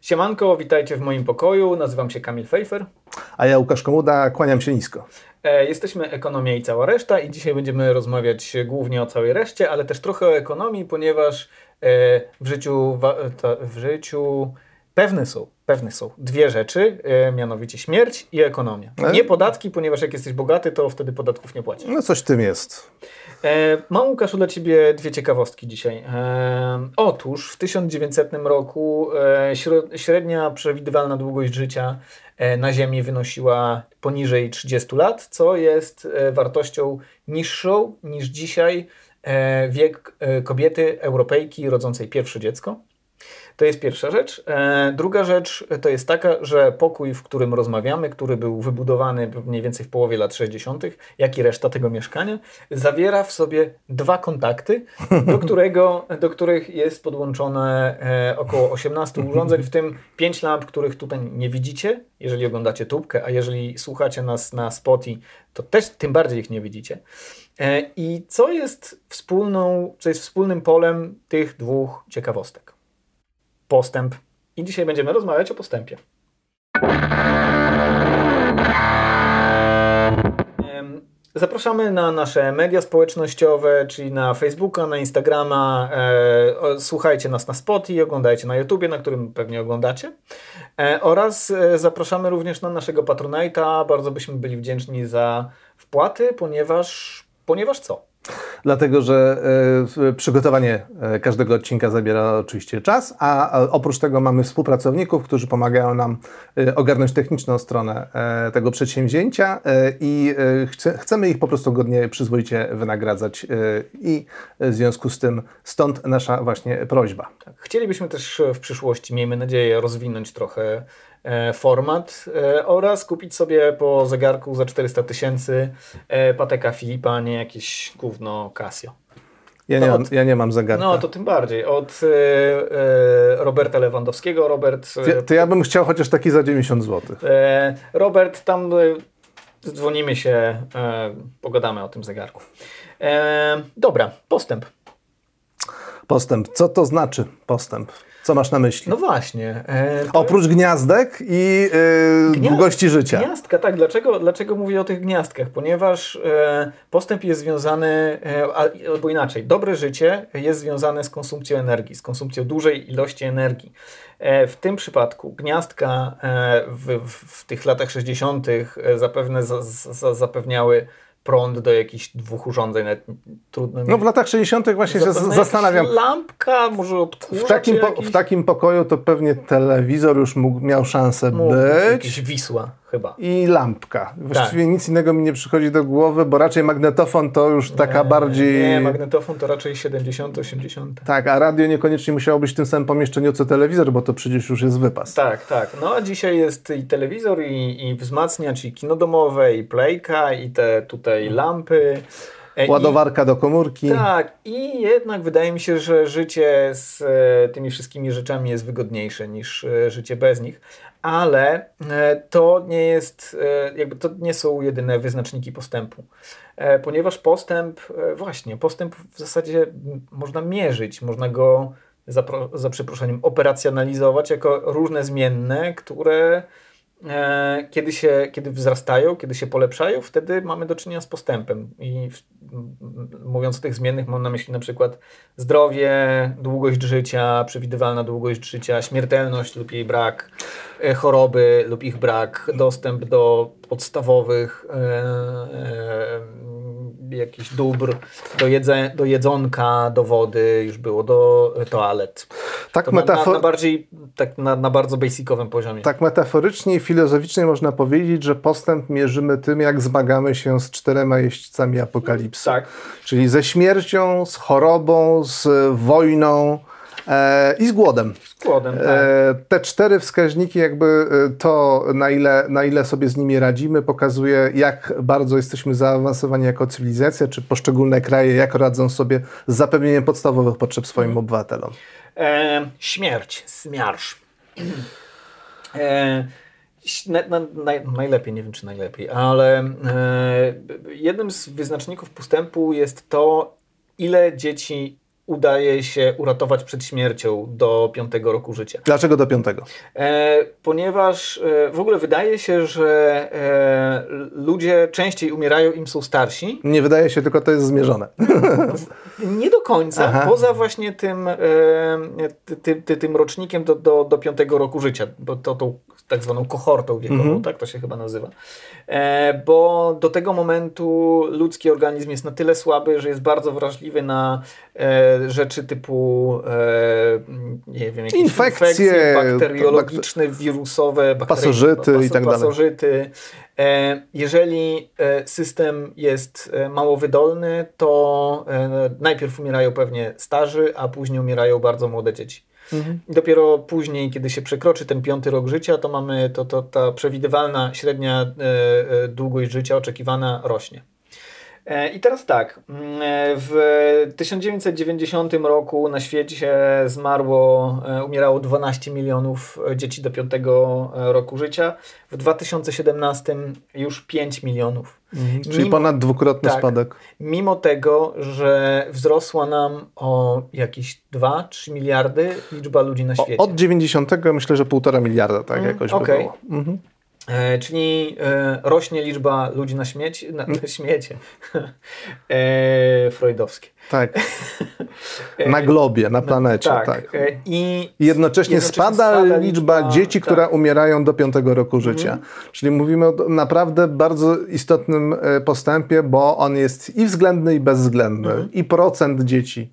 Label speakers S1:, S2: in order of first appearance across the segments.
S1: Siemanko, witajcie w moim pokoju. Nazywam się Kamil Fejfer.
S2: A ja Łukasz Komuda, kłaniam się nisko.
S1: E, jesteśmy Ekonomia i cała reszta i dzisiaj będziemy rozmawiać głównie o całej reszcie, ale też trochę o ekonomii, ponieważ e, w życiu, w życiu pewne są, pewne są dwie rzeczy, e, mianowicie śmierć i ekonomia. Nie podatki, ponieważ jak jesteś bogaty, to wtedy podatków nie płacisz.
S2: No coś w tym jest.
S1: E, mam Łukaszu dla Ciebie dwie ciekawostki dzisiaj. E, otóż w 1900 roku e, średnia przewidywalna długość życia e, na Ziemi wynosiła poniżej 30 lat, co jest e, wartością niższą niż dzisiaj e, wiek kobiety Europejki rodzącej pierwsze dziecko. To jest pierwsza rzecz. E, druga rzecz to jest taka, że pokój, w którym rozmawiamy, który był wybudowany mniej więcej w połowie lat 60., jak i reszta tego mieszkania, zawiera w sobie dwa kontakty, do, którego, do których jest podłączone e, około 18 urządzeń, w tym 5 lamp, których tutaj nie widzicie, jeżeli oglądacie tubkę, a jeżeli słuchacie nas na Spotify, to też tym bardziej ich nie widzicie. E, I co jest wspólną, co jest wspólnym polem tych dwóch ciekawostek? Postęp. I dzisiaj będziemy rozmawiać o postępie. Zapraszamy na nasze media społecznościowe, czyli na Facebooka, na Instagrama. E, słuchajcie nas na Spotify, oglądajcie na YouTubie, na którym pewnie oglądacie. E, oraz e, zapraszamy również na naszego Patronite'a. Bardzo byśmy byli wdzięczni za wpłaty, ponieważ, ponieważ co?
S2: Dlatego, że e, przygotowanie e, każdego odcinka zabiera oczywiście czas, a oprócz tego mamy współpracowników, którzy pomagają nam e, ogarnąć techniczną stronę tego przedsięwzięcia i chcemy ich po prostu godnie, przyzwoicie wynagradzać i w związku z tym stąd nasza właśnie prośba.
S1: Tak. Chcielibyśmy też w przyszłości, miejmy nadzieję, rozwinąć trochę format e, oraz kupić sobie po zegarku za 400 tysięcy e, Pateka Filipa, nie jakieś gówno Casio.
S2: Ja nie, mam, ja nie mam zegarka.
S1: No to tym bardziej. Od Roberta Lewandowskiego. Robert.
S2: To, to, ja bym chciał chociaż taki za 90 zł.
S1: Robert, tam dzwonimy się, pogadamy o tym zegarku. dobra, postęp.
S2: Postęp. Co to znaczy postęp? Co masz na myśli?
S1: No właśnie.
S2: E, Oprócz jest... gniazdek i e, długości życia.
S1: Gniazdka, tak. Dlaczego, dlaczego mówię o tych gniazdkach? Ponieważ e, postęp jest związany, e, albo inaczej, dobre życie jest związane z konsumpcją energii, z konsumpcją dużej ilości energii. E, w tym przypadku gniazdka e, w, w, w, tych latach 60. zapewne za, za, zapewniały prąd do jakichś dwóch urządzeń, nawet trudno
S2: No w latach 60. właśnie się zastanawiam.
S1: Lampka, może odkurzacz
S2: w takim, po, w takim pokoju to pewnie telewizor już mógł, miał szansę mógł być.
S1: Jakiś Wisła chyba.
S2: I lampka. Właściwie tak. nic innego mi nie przychodzi do głowy, bo raczej magnetofon to już taka
S1: nie,
S2: bardziej...
S1: Nie, magnetofon to raczej 70, 80.
S2: Tak, a radio niekoniecznie musiało być w tym samym pomieszczeniu co telewizor, bo to przecież już jest wypas.
S1: Tak, tak. No a dzisiaj jest i telewizor, i, i wzmacniacz, i kino domowe, i playka, i te tutaj lampy.
S2: E, Ładowarka I, do komórki.
S1: Tak, i jednak wydaje mi się, że życie z e, tymi wszystkimi rzeczami jest wygodniejsze niż e, życie bez nich ale to nie jest, jakby to nie są jedyne wyznaczniki postępu. Ponieważ postęp, właśnie, postęp w zasadzie można mierzyć, można go za, za przeproszeniem operacjonalizować jako różne zmienne, które kiedy, się, kiedy wzrastają, kiedy się polepszają, wtedy mamy do czynienia z postępem. I w, mówiąc o tych zmiennych, mam na myśli na przykład zdrowie, długość życia, przewidywalna długość życia, śmiertelność lub jej brak, e, choroby lub ich brak, dostęp do podstawowych e, e, jakichś dóbr, do, jedze, do jedzonka, do wody, już było do toalet. Tak metafor... na, na, bardziej, tak na, na bardzo basicowym poziomie.
S2: Tak metaforycznie i filozoficznie można powiedzieć, że postęp mierzymy tym, jak zmagamy się z czterema jeźdźcami apokalipsy.
S1: Tak.
S2: Czyli ze śmiercią, z chorobą, z wojną, E, i z głodem.
S1: Z głodem, e, tak.
S2: Te cztery wskaźniki, jakby e, to, na ile, na ile sobie z nimi radzimy, pokazuje, jak bardzo jesteśmy zaawansowani jako cywilizacja, czy poszczególne kraje, jak radzą sobie z zapewnieniem podstawowych potrzeb swoim hmm. obywatelom.
S1: E, śmierć, smiarsz. E, na, na, na, najlepiej, nie wiem czy najlepiej, ale e, jednym z wyznaczników postępu jest to, ile dzieci udaje się uratować przed śmiercią do piątego roku życia.
S2: Dlaczego do piątego?
S1: E, ponieważ e, w ogóle wydaje się, że e, ludzie częściej umierają im są starsi.
S2: Nie wydaje się, tylko to jest zmierzone.
S1: Nie do końca, Aha. poza właśnie tym, e, ty, ty, tym rocznikiem do, do, do piątego roku życia, bo to tą tak zwaną kohortą wiekową, -hmm. tak to się chyba nazywa. E, bo do tego momentu ludzki organizm jest na tyle słaby, że jest bardzo wrażliwy na e, rzeczy typu e, nie wiem, jakieś infekcje, infekcje bakteriologiczne, wirusowe,
S2: pasożyty pas, i tak dalej.
S1: Pasożyty. E, jeżeli e, system jest e, mało wydolny, to najpierw umierają pewnie starzy, a później umierają bardzo młode dzieci. Mhm. Dopiero później, kiedy się przekroczy ten piąty rok życia, to mamy to, to ta przewidywalna średnia długość życia oczekiwana rośnie. E, I teraz tak, mm, w 1990 roku na świecie zmarło, umierało 12 milionów dzieci do 5 roku życia. W 2017 już 5 milionów.
S2: Mhm, czyli mimo, ponad dwukrotny tak, spadek.
S1: Mimo tego, że wzrosła nam o jakieś 2-3 miliardy liczba ludzi na świecie.
S2: O, od 90 myślę, że półtora miliarda, tak mm, jakoś okay. by było. Mhm.
S1: E, czyli e, rośnie liczba ludzi na śmieci, na, na śmiecie. e, freudowskie.
S2: Tak. Na globie, na planecie. Tak. tak. E, I jednocześnie, jednocześnie spada, spada, liczba, dzieci, tak. które umierają do piątego roku życia. Mhm. Czyli mówimy o naprawdę bardzo istotnym e, postępie, bo on jest i względny, i bezwzględny. Mhm. I procent dzieci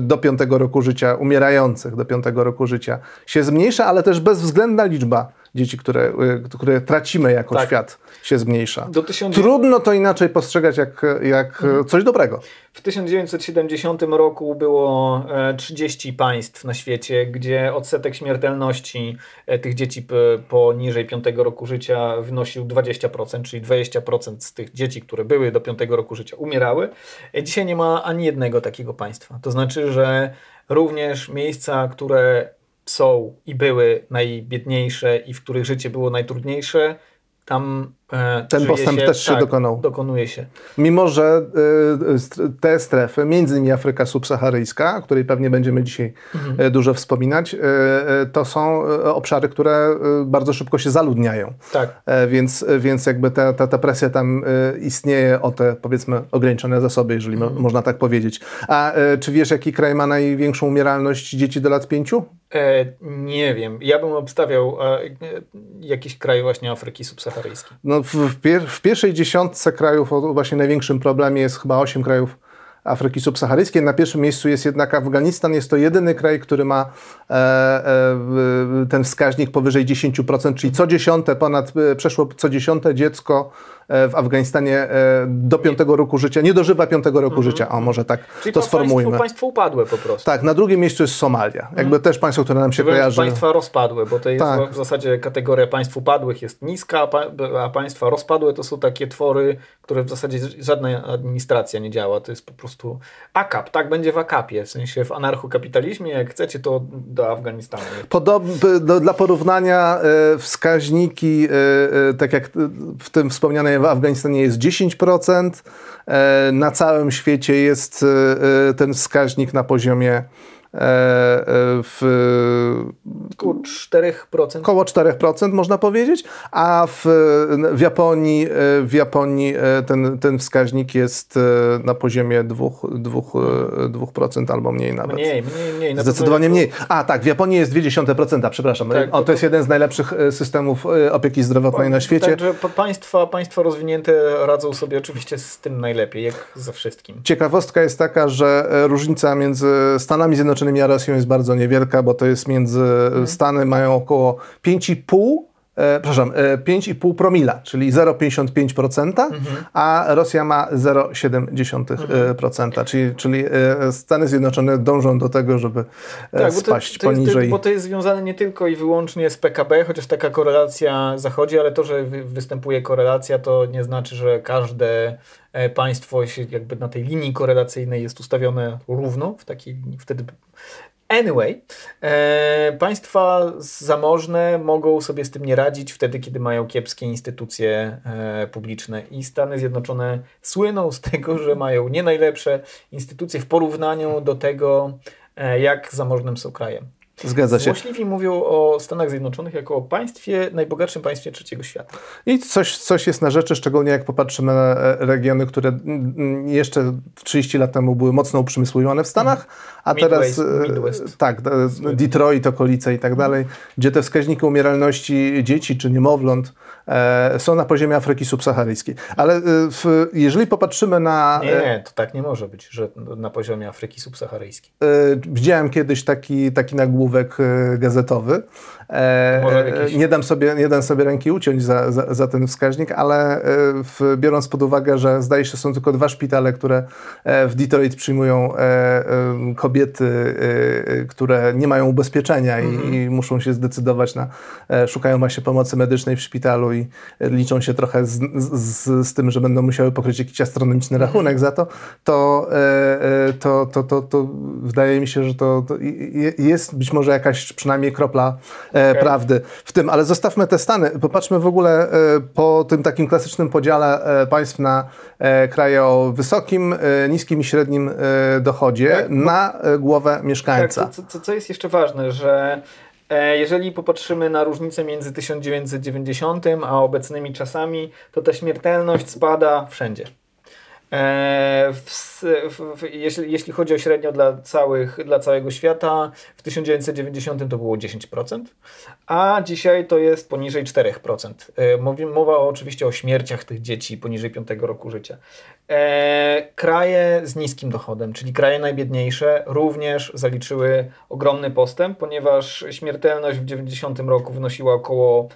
S2: do piątego roku życia, umierających do piątego roku życia się zmniejsza, ale też bezwzględna liczba dzieci, które, y, które tracimy jako tak. świat, się zmniejsza. Tysiąc... Trudno to inaczej postrzegać jak, jak mhm. coś dobrego.
S1: W 1970 roku było 30 e, państw na świecie, gdzie odsetek śmiertelności e, tych dzieci poniżej 5 roku życia wynosił 20%, czyli 20% z tych dzieci, które były do 5 roku życia, umierały. E, dzisiaj nie ma ani jednego takiego państwa. To znaczy, że również miejsca, które są i były najbiedniejsze i w których życie było najtrudniejsze, tam
S2: ten postęp się, też się
S1: tak,
S2: dokonał.
S1: Dokonuje się.
S2: Mimo, że y, te strefy, między innymi Afryka subsaharyjska, o której pewnie będziemy dzisiaj mhm. E, dużo wspominać, y, to są obszary, które bardzo szybko się zaludniają.
S1: Tak.
S2: Więc, więc jakby ta, ta, ta presja tam istnieje o te powiedzmy ograniczone zasoby, jeżeli mhm. można tak powiedzieć. A czy wiesz, jaki kraj ma największą umieralność dzieci do lat pięciu?
S1: E, nie wiem. Ja bym obstawiał e, jakiś kraj właśnie Afryki subsaharyjskiej.
S2: No w, pier w, pierwszej dziesiątce krajów o właśnie największym problemie jest chyba osiem krajów Afryki subsaharyjskiej. Na pierwszym miejscu jest jednak Afganistan. Jest to jedyny kraj, który ma e, e, ten wskaźnik powyżej 10%, czyli co dziesiąte, ponad, e, przeszło co dziesiąte dziecko w Afganistanie e, do piątego roku życia, nie dożywa piątego roku mhm. życia, o może tak
S1: Czyli
S2: to sformułujmy.
S1: Państwo, państwo upadłe po prostu.
S2: Tak, na drugim miejscu jest Somalia. Jakby mhm. też państwo, które nam się Wręcz kojarzy.
S1: państwa rozpadłe, bo to jest tak. w zasadzie kategoria państw upadłych jest niska, a państwa rozpadłe to są takie twory, które w zasadzie żadna administracja nie działa. To jest po prostu AKAP, tak będzie w AKAPie, w sensie w anarchokapitalizmie, jak chcecie to do Afganistanu.
S2: Podob, do, dla porównania e, wskaźniki, tak jak w tym wspomnianej w Afganistanie jest 10%, e, na całym świecie jest e, ten wskaźnik na poziomie E, e, w
S1: około 4%.
S2: Około 4% można powiedzieć, a w, w, Japonii, e, w Japonii ten, ten wskaźnik jest na poziomie 2%, 2, 2% albo mniej nawet.
S1: Mniej, mniej, mniej.
S2: Zdecydowanie mniej. A tak, w Japonii jest 0,2%, przepraszam. Tak, o, to, to, jest jeden z najlepszych systemów opieki zdrowotnej na świecie.
S1: Także państwa, państwa rozwinięte radzą sobie oczywiście z tym najlepiej, jak ze wszystkim.
S2: Ciekawostka jest taka, że różnica między Stanami Zjednoczonymi Zjednoczonymi a Rosją jest bardzo niewielka, bo to jest między mhm. Stany mają około 5,5 e, przepraszam, 5,5 e, promila, czyli 0,55%, mhm. a Rosja ma 0,7%, mhm. czyli, czyli e, Stany Zjednoczone dążą do tego, żeby tak, spaść
S1: bo to, to
S2: poniżej.
S1: Jest, bo to jest związane nie tylko i wyłącznie z PKB, chociaż taka korelacja zachodzi, ale to, że występuje korelacja, to nie znaczy, że każde E, państwo się jakby na tej linii korelacyjnej jest ustawione równo, w takiej, wtedy Anyway, e, państwa zamożne mogą sobie z tym nie radzić wtedy, kiedy mają kiepskie instytucje e, publiczne. I Stany Zjednoczone słyną z tego, że mają nie najlepsze instytucje w porównaniu do tego, e, jak zamożnym są krajem.
S2: Zgadza się.
S1: Złośliwi mówią o Stanach Zjednoczonych jako o państwie, najbogatszym państwie trzeciego świata.
S2: I coś, coś jest na rzeczy, szczególnie jak popatrzymy na e, regiony, które jeszcze 30 lat temu były mocno uprzemysłowione w Stanach, a
S1: Midwest,
S2: teraz e,
S1: Midwest.
S2: tak, Detroit, okolice i tak dalej, gdzie te wskaźniki umieralności dzieci czy niemowląt są na poziomie Afryki subsaharyjskiej. Ale e, w, jeżeli popatrzymy na...
S1: Nie,
S2: e,
S1: nie, to tak nie może być, że na poziomie Afryki subsaharyjskiej.
S2: E, Widziałem kiedyś taki, taki nagłówek e, gazetowy. E, e,
S1: jakiś-
S2: Nie dam sobie, nie dam sobie ręki uciąć za, za, za ten wskaźnik, ale e, w, biorąc pod uwagę, że zdaje się są tylko dwa szpitale, które w Detroit przyjmują kobiety, które nie mają ubezpieczenia i,
S1: Mhm.
S2: i muszą się zdecydować na, szukają właśnie pomocy medycznej w szpitalu i liczą się trochę z, z, z tym, że będą musiały pokryć jakiś astronomiczny
S1: Mhm.
S2: rachunek za to, to, to, to, to, to wydaje mi się, że to, to jest być może jakaś przynajmniej kropla e,
S1: Okej.
S2: prawdy w tym, ale zostawmy te Stany. Popatrzmy w ogóle e, po tym takim klasycznym podziale e, państw na kraje o wysokim, niskim i średnim dochodzie
S1: Tak,
S2: na głowę
S1: Tak,
S2: mieszkańca.
S1: co, co, co jest jeszcze ważne, że jeżeli popatrzymy na różnicę między 1990 a obecnymi czasami, to ta śmiertelność spada wszędzie. E, w, w, w, jeśli, jeśli chodzi o średnio dla, całych, dla całego świata, w 1990 to było 10%, a dzisiaj to jest poniżej 4%. E, mowa oczywiście o śmierciach tych dzieci poniżej 5 roku życia. E, kraje z niskim dochodem, czyli kraje najbiedniejsze, również zaliczyły ogromny postęp, ponieważ śmiertelność w 90 roku wynosiła około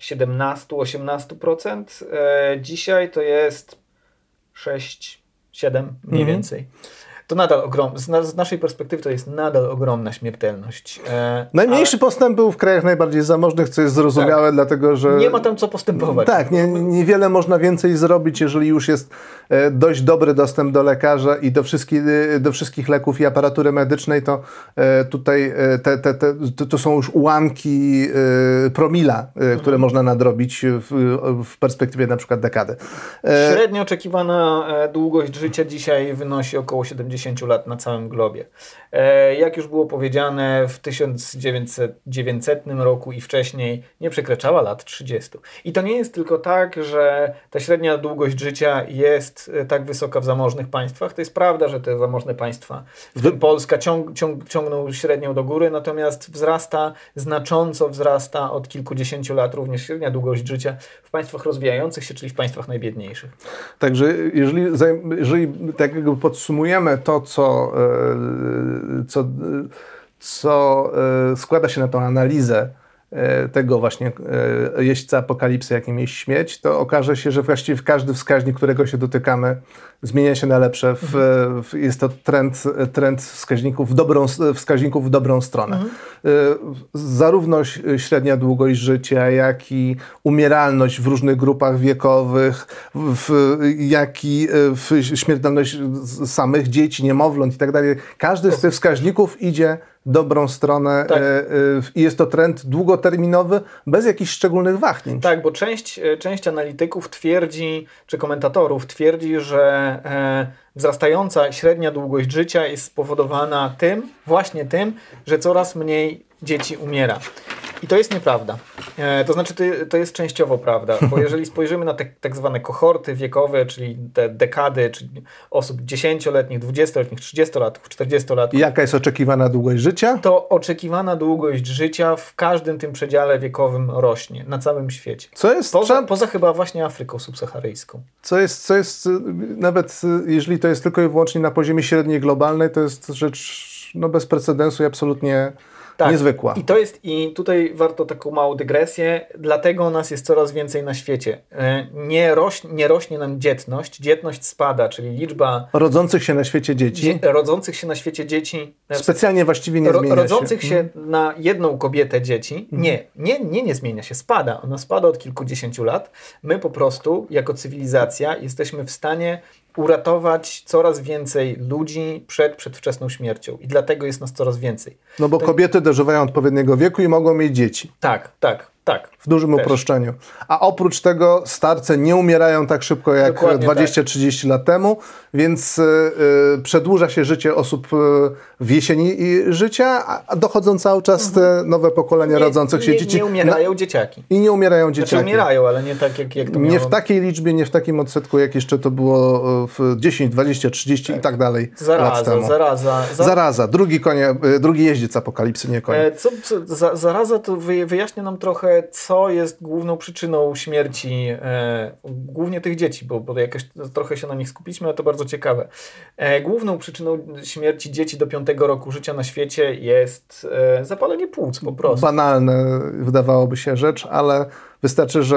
S1: 17-18%. E, dzisiaj to jest 6, 7 mniej
S2: Mhm.
S1: więcej. To nadal ogrom, z, z naszej perspektywy to jest nadal ogromna śmiertelność. E,
S2: Najmniejszy postęp był w krajach najbardziej zamożnych, co jest zrozumiałe, dlatego że...
S1: ale nie ma tam co postępować.
S2: Tak, nie, niewiele można więcej zrobić, jeżeli już jest e, dość dobry dostęp do lekarza i do wszystkich, e, do wszystkich leków i aparatury medycznej, to e, tutaj e, te, te, te, to, są już ułamki e, promila, które można nadrobić w, w perspektywie na przykład dekady.
S1: Średnio oczekiwana długość życia dzisiaj wynosi około 70 lat na całym globie. E, Jak już było powiedziane, w 1900 roku i wcześniej nie przekraczała lat 30. I to nie jest tylko tak, że ta średnia długość życia jest e, tak wysoka w zamożnych państwach. To jest prawda, że te zamożne państwa, w tym Polska, ciąg, ciąg, ciągną średnią do góry, natomiast wzrasta, znacząco wzrasta od kilkudziesięciu lat również średnia długość życia w państwach rozwijających się, czyli w państwach najbiedniejszych.
S2: Także jeżeli, jeżeli tak jakby podsumujemy to, co, e, co, co składa się na tą analizę tego właśnie e, jeźdźca apokalipsy, jakim jest śmieć, to okaże się, że właściwie każdy wskaźnik, którego się dotykamy, zmienia się na lepsze. W, w, jest to trend, trend wskaźników, w dobrą, wskaźników w dobrą stronę. E, Zarówno średnia długość życia, jak i umieralność w różnych grupach wiekowych, w, jak i e, w śmiertelność samych dzieci, niemowląt i tak dalej. Każdy z tych wskaźników idzie dobrą stronę
S1: Tak.
S2: e, e, i jest to trend długoterminowy, bez jakichś szczególnych wahnięć.
S1: Tak, bo część, e, część analityków twierdzi, czy komentatorów twierdzi, że wzrastająca średnia długość życia jest spowodowana tym, właśnie tym, że coraz mniej dzieci umiera. I to jest nieprawda. E, to znaczy, to, jest częściowo prawda, bo jeżeli spojrzymy na te tak zwane kohorty wiekowe, czyli te dekady, czyli osób 10-letnich, 20-letnich, 30-latków, 40-latków,
S2: Jaka jest oczekiwana długość życia?
S1: to oczekiwana długość życia w każdym tym przedziale wiekowym rośnie na całym świecie.
S2: Co jest,
S1: Poza,
S2: trzeba-
S1: poza chyba właśnie Afryką subsaharyjską.
S2: co jest, co jest, y, nawet y, jeżeli to jest tylko i wyłącznie na poziomie średniej globalnej, to jest rzecz no, bez precedensu i absolutnie niezwykła.
S1: Tak. I to jest, i tutaj warto taką małą dygresję, dlatego nas jest coraz więcej na świecie. E, Nie, roś, nie rośnie nam dzietność, dzietność spada, czyli liczba
S2: Rodzących się na świecie dzieci
S1: dzie, rodzących się na świecie dzieci, e,
S2: specjalnie właściwie nie
S1: ro,
S2: zmienia
S1: rodzących
S2: się. Mhm.
S1: się na jedną kobietę dzieci, nie, nie, nie, nie zmienia się, spada. Ona spada od kilkudziesięciu lat. My po prostu, jako cywilizacja, jesteśmy w stanie uratować coraz więcej ludzi przed przedwczesną śmiercią. I dlatego jest nas coraz więcej.
S2: No bo kobiety dożywają odpowiedniego wieku i mogą mieć dzieci.
S1: Tak, tak, tak.
S2: W dużym
S1: Też.
S2: uproszczeniu. A oprócz tego starce nie umierają tak szybko jak
S1: Dokładnie
S2: 20-30 lat temu, więc y, y, przedłuża się życie osób y, w jesieni i życia, a- dochodzą cały czas te nowe pokolenia rodzących się
S1: nie,
S2: dzieci.
S1: Nie umierają dzieciaki.
S2: Na, I nie umierają
S1: Znaczy
S2: dzieciaki.
S1: umierają, ale nie tak jak, jak to
S2: Nie
S1: miało...
S2: w takiej liczbie, nie w takim odsetku, jak jeszcze to było w 10, 20, 30 i tak dalej lat
S1: Zaraza,
S2: temu.
S1: zaraza. za-
S2: Zaraza, drugi, konie, drugi jeździec apokalipsy, nie konie.
S1: E, Co, co, za, zaraza to wy, wyjaśnia nam trochę, co jest główną przyczyną śmierci e, głównie tych dzieci, bo, bo jakoś trochę się na nich skupiliśmy, ale to bardzo ciekawe. E, główną przyczyną śmierci dzieci do piątego roku życia na świecie jest e, zapalenie płuc po prostu.
S2: Banalne wydawałoby się rzecz, ale wystarczy, że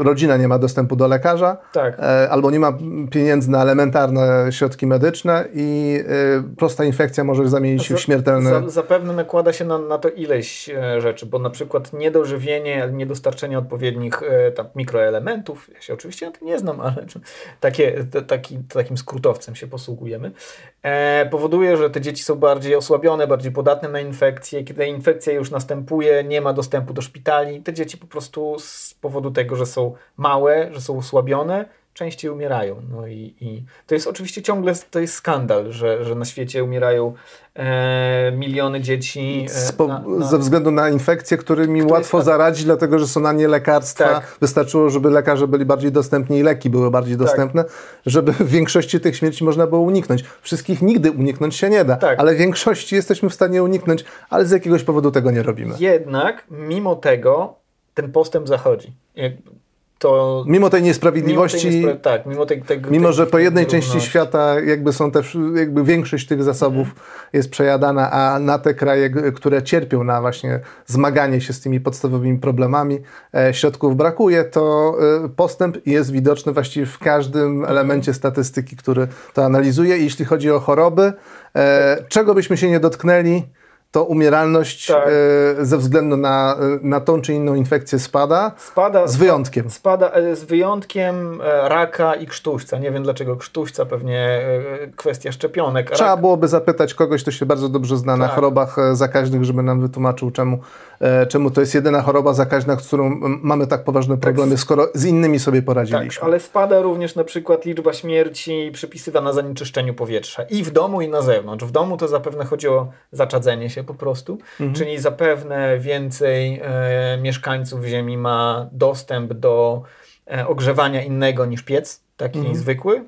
S2: y, rodzina nie ma dostępu do lekarza,
S1: Tak.
S2: e, albo nie ma pieniędzy na elementarne środki medyczne i y, prosta infekcja może zamienić się w śmiertelny...
S1: Za, zapewne nakłada się na, na to ileś e, rzeczy, bo na przykład niedożywienie, niedostarczenie odpowiednich e, tam, mikroelementów, ja się oczywiście na tym nie znam, ale takie, taki, takim skrótowcem się posługujemy, e, powoduje, że te dzieci są bardziej osłabione, bardziej podatne na infekcje. Kiedy infekcja już następuje, nie ma dostępu do szpitali, te dzieci po prostu z powodu tego, że są małe, że są osłabione, częściej umierają. No i, i to jest oczywiście ciągle to jest skandal, że, że na świecie umierają e, miliony dzieci. E, na, na,
S2: Ze względu na infekcje, którymi łatwo
S1: jest-
S2: zaradzić, dlatego że są na nie lekarstwa.
S1: Tak.
S2: Wystarczyło, żeby lekarze byli bardziej dostępni i leki były bardziej dostępne, żeby w większości tych śmierci można było uniknąć. Wszystkich nigdy uniknąć się nie da,
S1: Tak.
S2: ale większości jesteśmy w stanie uniknąć, ale z jakiegoś powodu tego nie robimy.
S1: Jednak mimo tego ten postęp zachodzi. To
S2: Mimo tej
S1: mimo
S2: niesprawiedliwości,
S1: tej niespra- tak, mimo tej, tego,
S2: Mimo,
S1: tej-
S2: że po jednej części świata jakby są te, jakby większość tych zasobów jest przejadana, a na te kraje, które cierpią na właśnie zmaganie się z tymi podstawowymi problemami, e, środków brakuje, to e, postęp jest widoczny właściwie w każdym elemencie statystyki, który to analizuje. I jeśli chodzi o choroby, e, czego byśmy się nie dotknęli, to umieralność
S1: Tak.
S2: e, ze względu na, e, na tą czy inną infekcję spada,
S1: Spada,
S2: z wyjątkiem.
S1: Spada e, z wyjątkiem raka i krztuśca. Nie wiem dlaczego krztuśca, pewnie kwestia szczepionek.
S2: Trzeba
S1: Rak,
S2: byłoby zapytać kogoś, kto się bardzo dobrze zna na
S1: Tak.
S2: chorobach e, zakaźnych, żeby nam wytłumaczył, czemu, czemu to jest jedyna choroba zakaźna, z którą mamy tak poważne problemy, skoro z innymi sobie
S1: tak,
S2: poradziliśmy.
S1: ale spada również na przykład liczba śmierci przypisywana zanieczyszczeniu powietrza. I w domu, i na zewnątrz. W domu to zapewne chodzi o zaczadzenie się po prostu, czyli zapewne więcej e, mieszkańców Ziemi ma dostęp do e, ogrzewania innego niż piec, taki zwykły.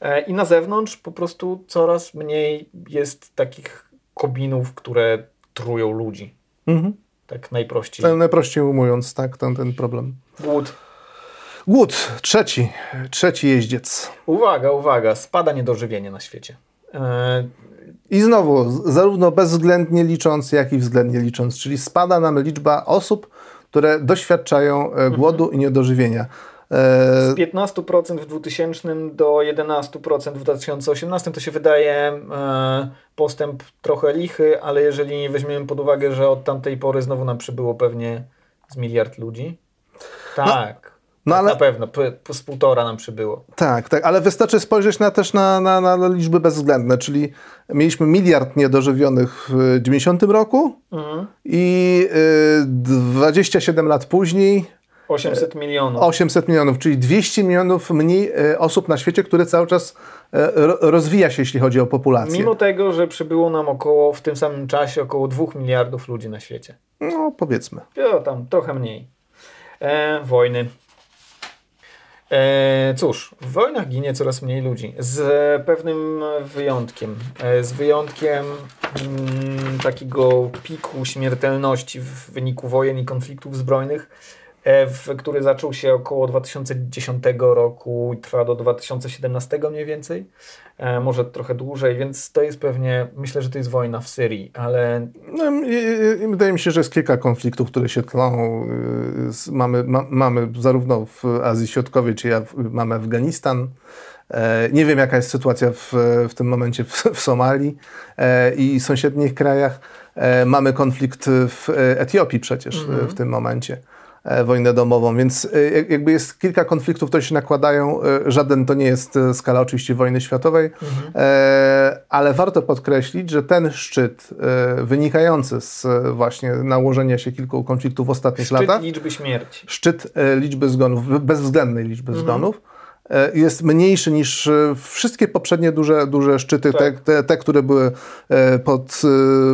S1: E, I na zewnątrz po prostu coraz mniej jest takich kobinów, które trują ludzi.
S2: Mhm.
S1: Tak najprościej.
S2: To Najprościej ujmując, tak, ten, ten problem.
S1: Głód.
S2: Głód, trzeci, trzeci jeździec.
S1: Uwaga, uwaga, spada niedożywienie na świecie.
S2: I znowu, zarówno bezwzględnie licząc, jak i względnie licząc, czyli spada nam liczba osób, które doświadczają e, głodu i niedożywienia. E,
S1: z 15% w 2000 do 11% w 2018 to się wydaje e, postęp trochę lichy, ale jeżeli weźmiemy pod uwagę, że od tamtej pory znowu nam przybyło pewnie z miliard ludzi. Tak.
S2: no
S1: tak
S2: ale-
S1: Na pewno, z półtora nam przybyło.
S2: Tak, tak, ale wystarczy spojrzeć na, też na, na, na liczby bezwzględne, czyli mieliśmy miliard niedożywionych w 90 roku
S1: Mhm.
S2: i y, 27 lat później
S1: 800 milionów.
S2: 800 milionów, czyli 200 milionów mniej y, osób na świecie, które cały czas y, ro- rozwija się, jeśli chodzi o populację.
S1: Mimo tego, że przybyło nam około w tym samym czasie około 2 miliardów ludzi na świecie.
S2: No, powiedzmy.
S1: Jo, tam trochę mniej. E, wojny. E, cóż, w wojnach ginie coraz mniej ludzi. Z pewnym wyjątkiem. E, z wyjątkiem mm, takiego piku śmiertelności w wyniku wojen i konfliktów zbrojnych, e, w, który zaczął się około 2010 roku i trwa do 2017 mniej więcej. E, może trochę dłużej, więc to jest pewnie, myślę, że to jest wojna w Syrii, ale
S2: No, i- i- wydaje mi się, że jest kilka konfliktów, które się tlą. y, Mamy, ma, mamy zarówno w Azji Środkowej, czyli mamy Afganistan. E, Nie wiem, jaka jest sytuacja w, w tym momencie w, w Somalii e, i sąsiednich krajach. Mamy konflikt w Etiopii przecież e, w tym momencie. E, wojnę domową, więc e, jak- jakby jest kilka konfliktów, które się nakładają. E, Żaden to nie jest skala oczywiście wojny światowej, e, ale warto podkreślić, że ten szczyt wynikający z właśnie nałożenia się kilku konfliktów w ostatnich
S1: Szczyt
S2: latach,
S1: liczby śmierci.
S2: szczyt liczby zgonów, bezwzględnej liczby zgonów, e, jest mniejszy niż e, wszystkie poprzednie duże, duże szczyty, te,
S1: Tak.
S2: te, te, które były e, pod,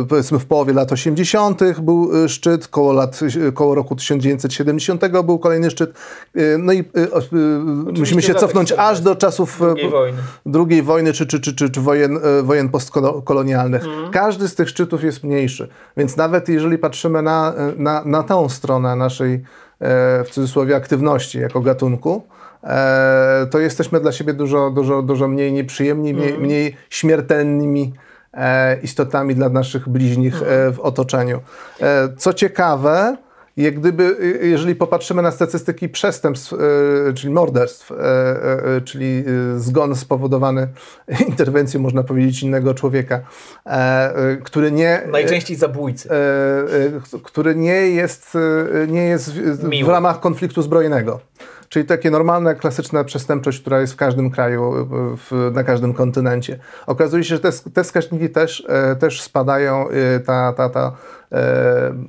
S2: e, powiedzmy w połowie lat 80. był e, szczyt, koło, lat, e, koło roku 1970 był kolejny szczyt. E, No i e, o, e, musimy się
S1: Zatek
S2: cofnąć
S1: wtedy.
S2: aż do czasów e,
S1: II wojny.
S2: drugiej wojny czy, czy, czy, czy, czy wojen, e, wojen postkolonialnych. Każdy z tych szczytów jest mniejszy. Więc nawet jeżeli patrzymy na, e, na, na tę stronę naszej, e, w cudzysłowie, aktywności jako gatunku, e, to jesteśmy dla siebie dużo, dużo, dużo mniej nieprzyjemni, mniej, mniej śmiertelnymi e, istotami dla naszych bliźnich e, w otoczeniu. E, co ciekawe, jak gdyby, jeżeli popatrzymy na statystyki przestępstw, e, czyli morderstw, e, e, e, czyli e, zgon spowodowany interwencją, można powiedzieć, innego człowieka, e, e, który nie...
S1: Najczęściej zabójcy.
S2: e, e, który nie jest, e, nie jest w, w ramach konfliktu zbrojnego. Czyli takie normalne, klasyczna przestępczość, która jest w każdym kraju, w, na każdym kontynencie. Okazuje się, że te, te wskaźniki też, e, też spadają. e, Ta, ta, ta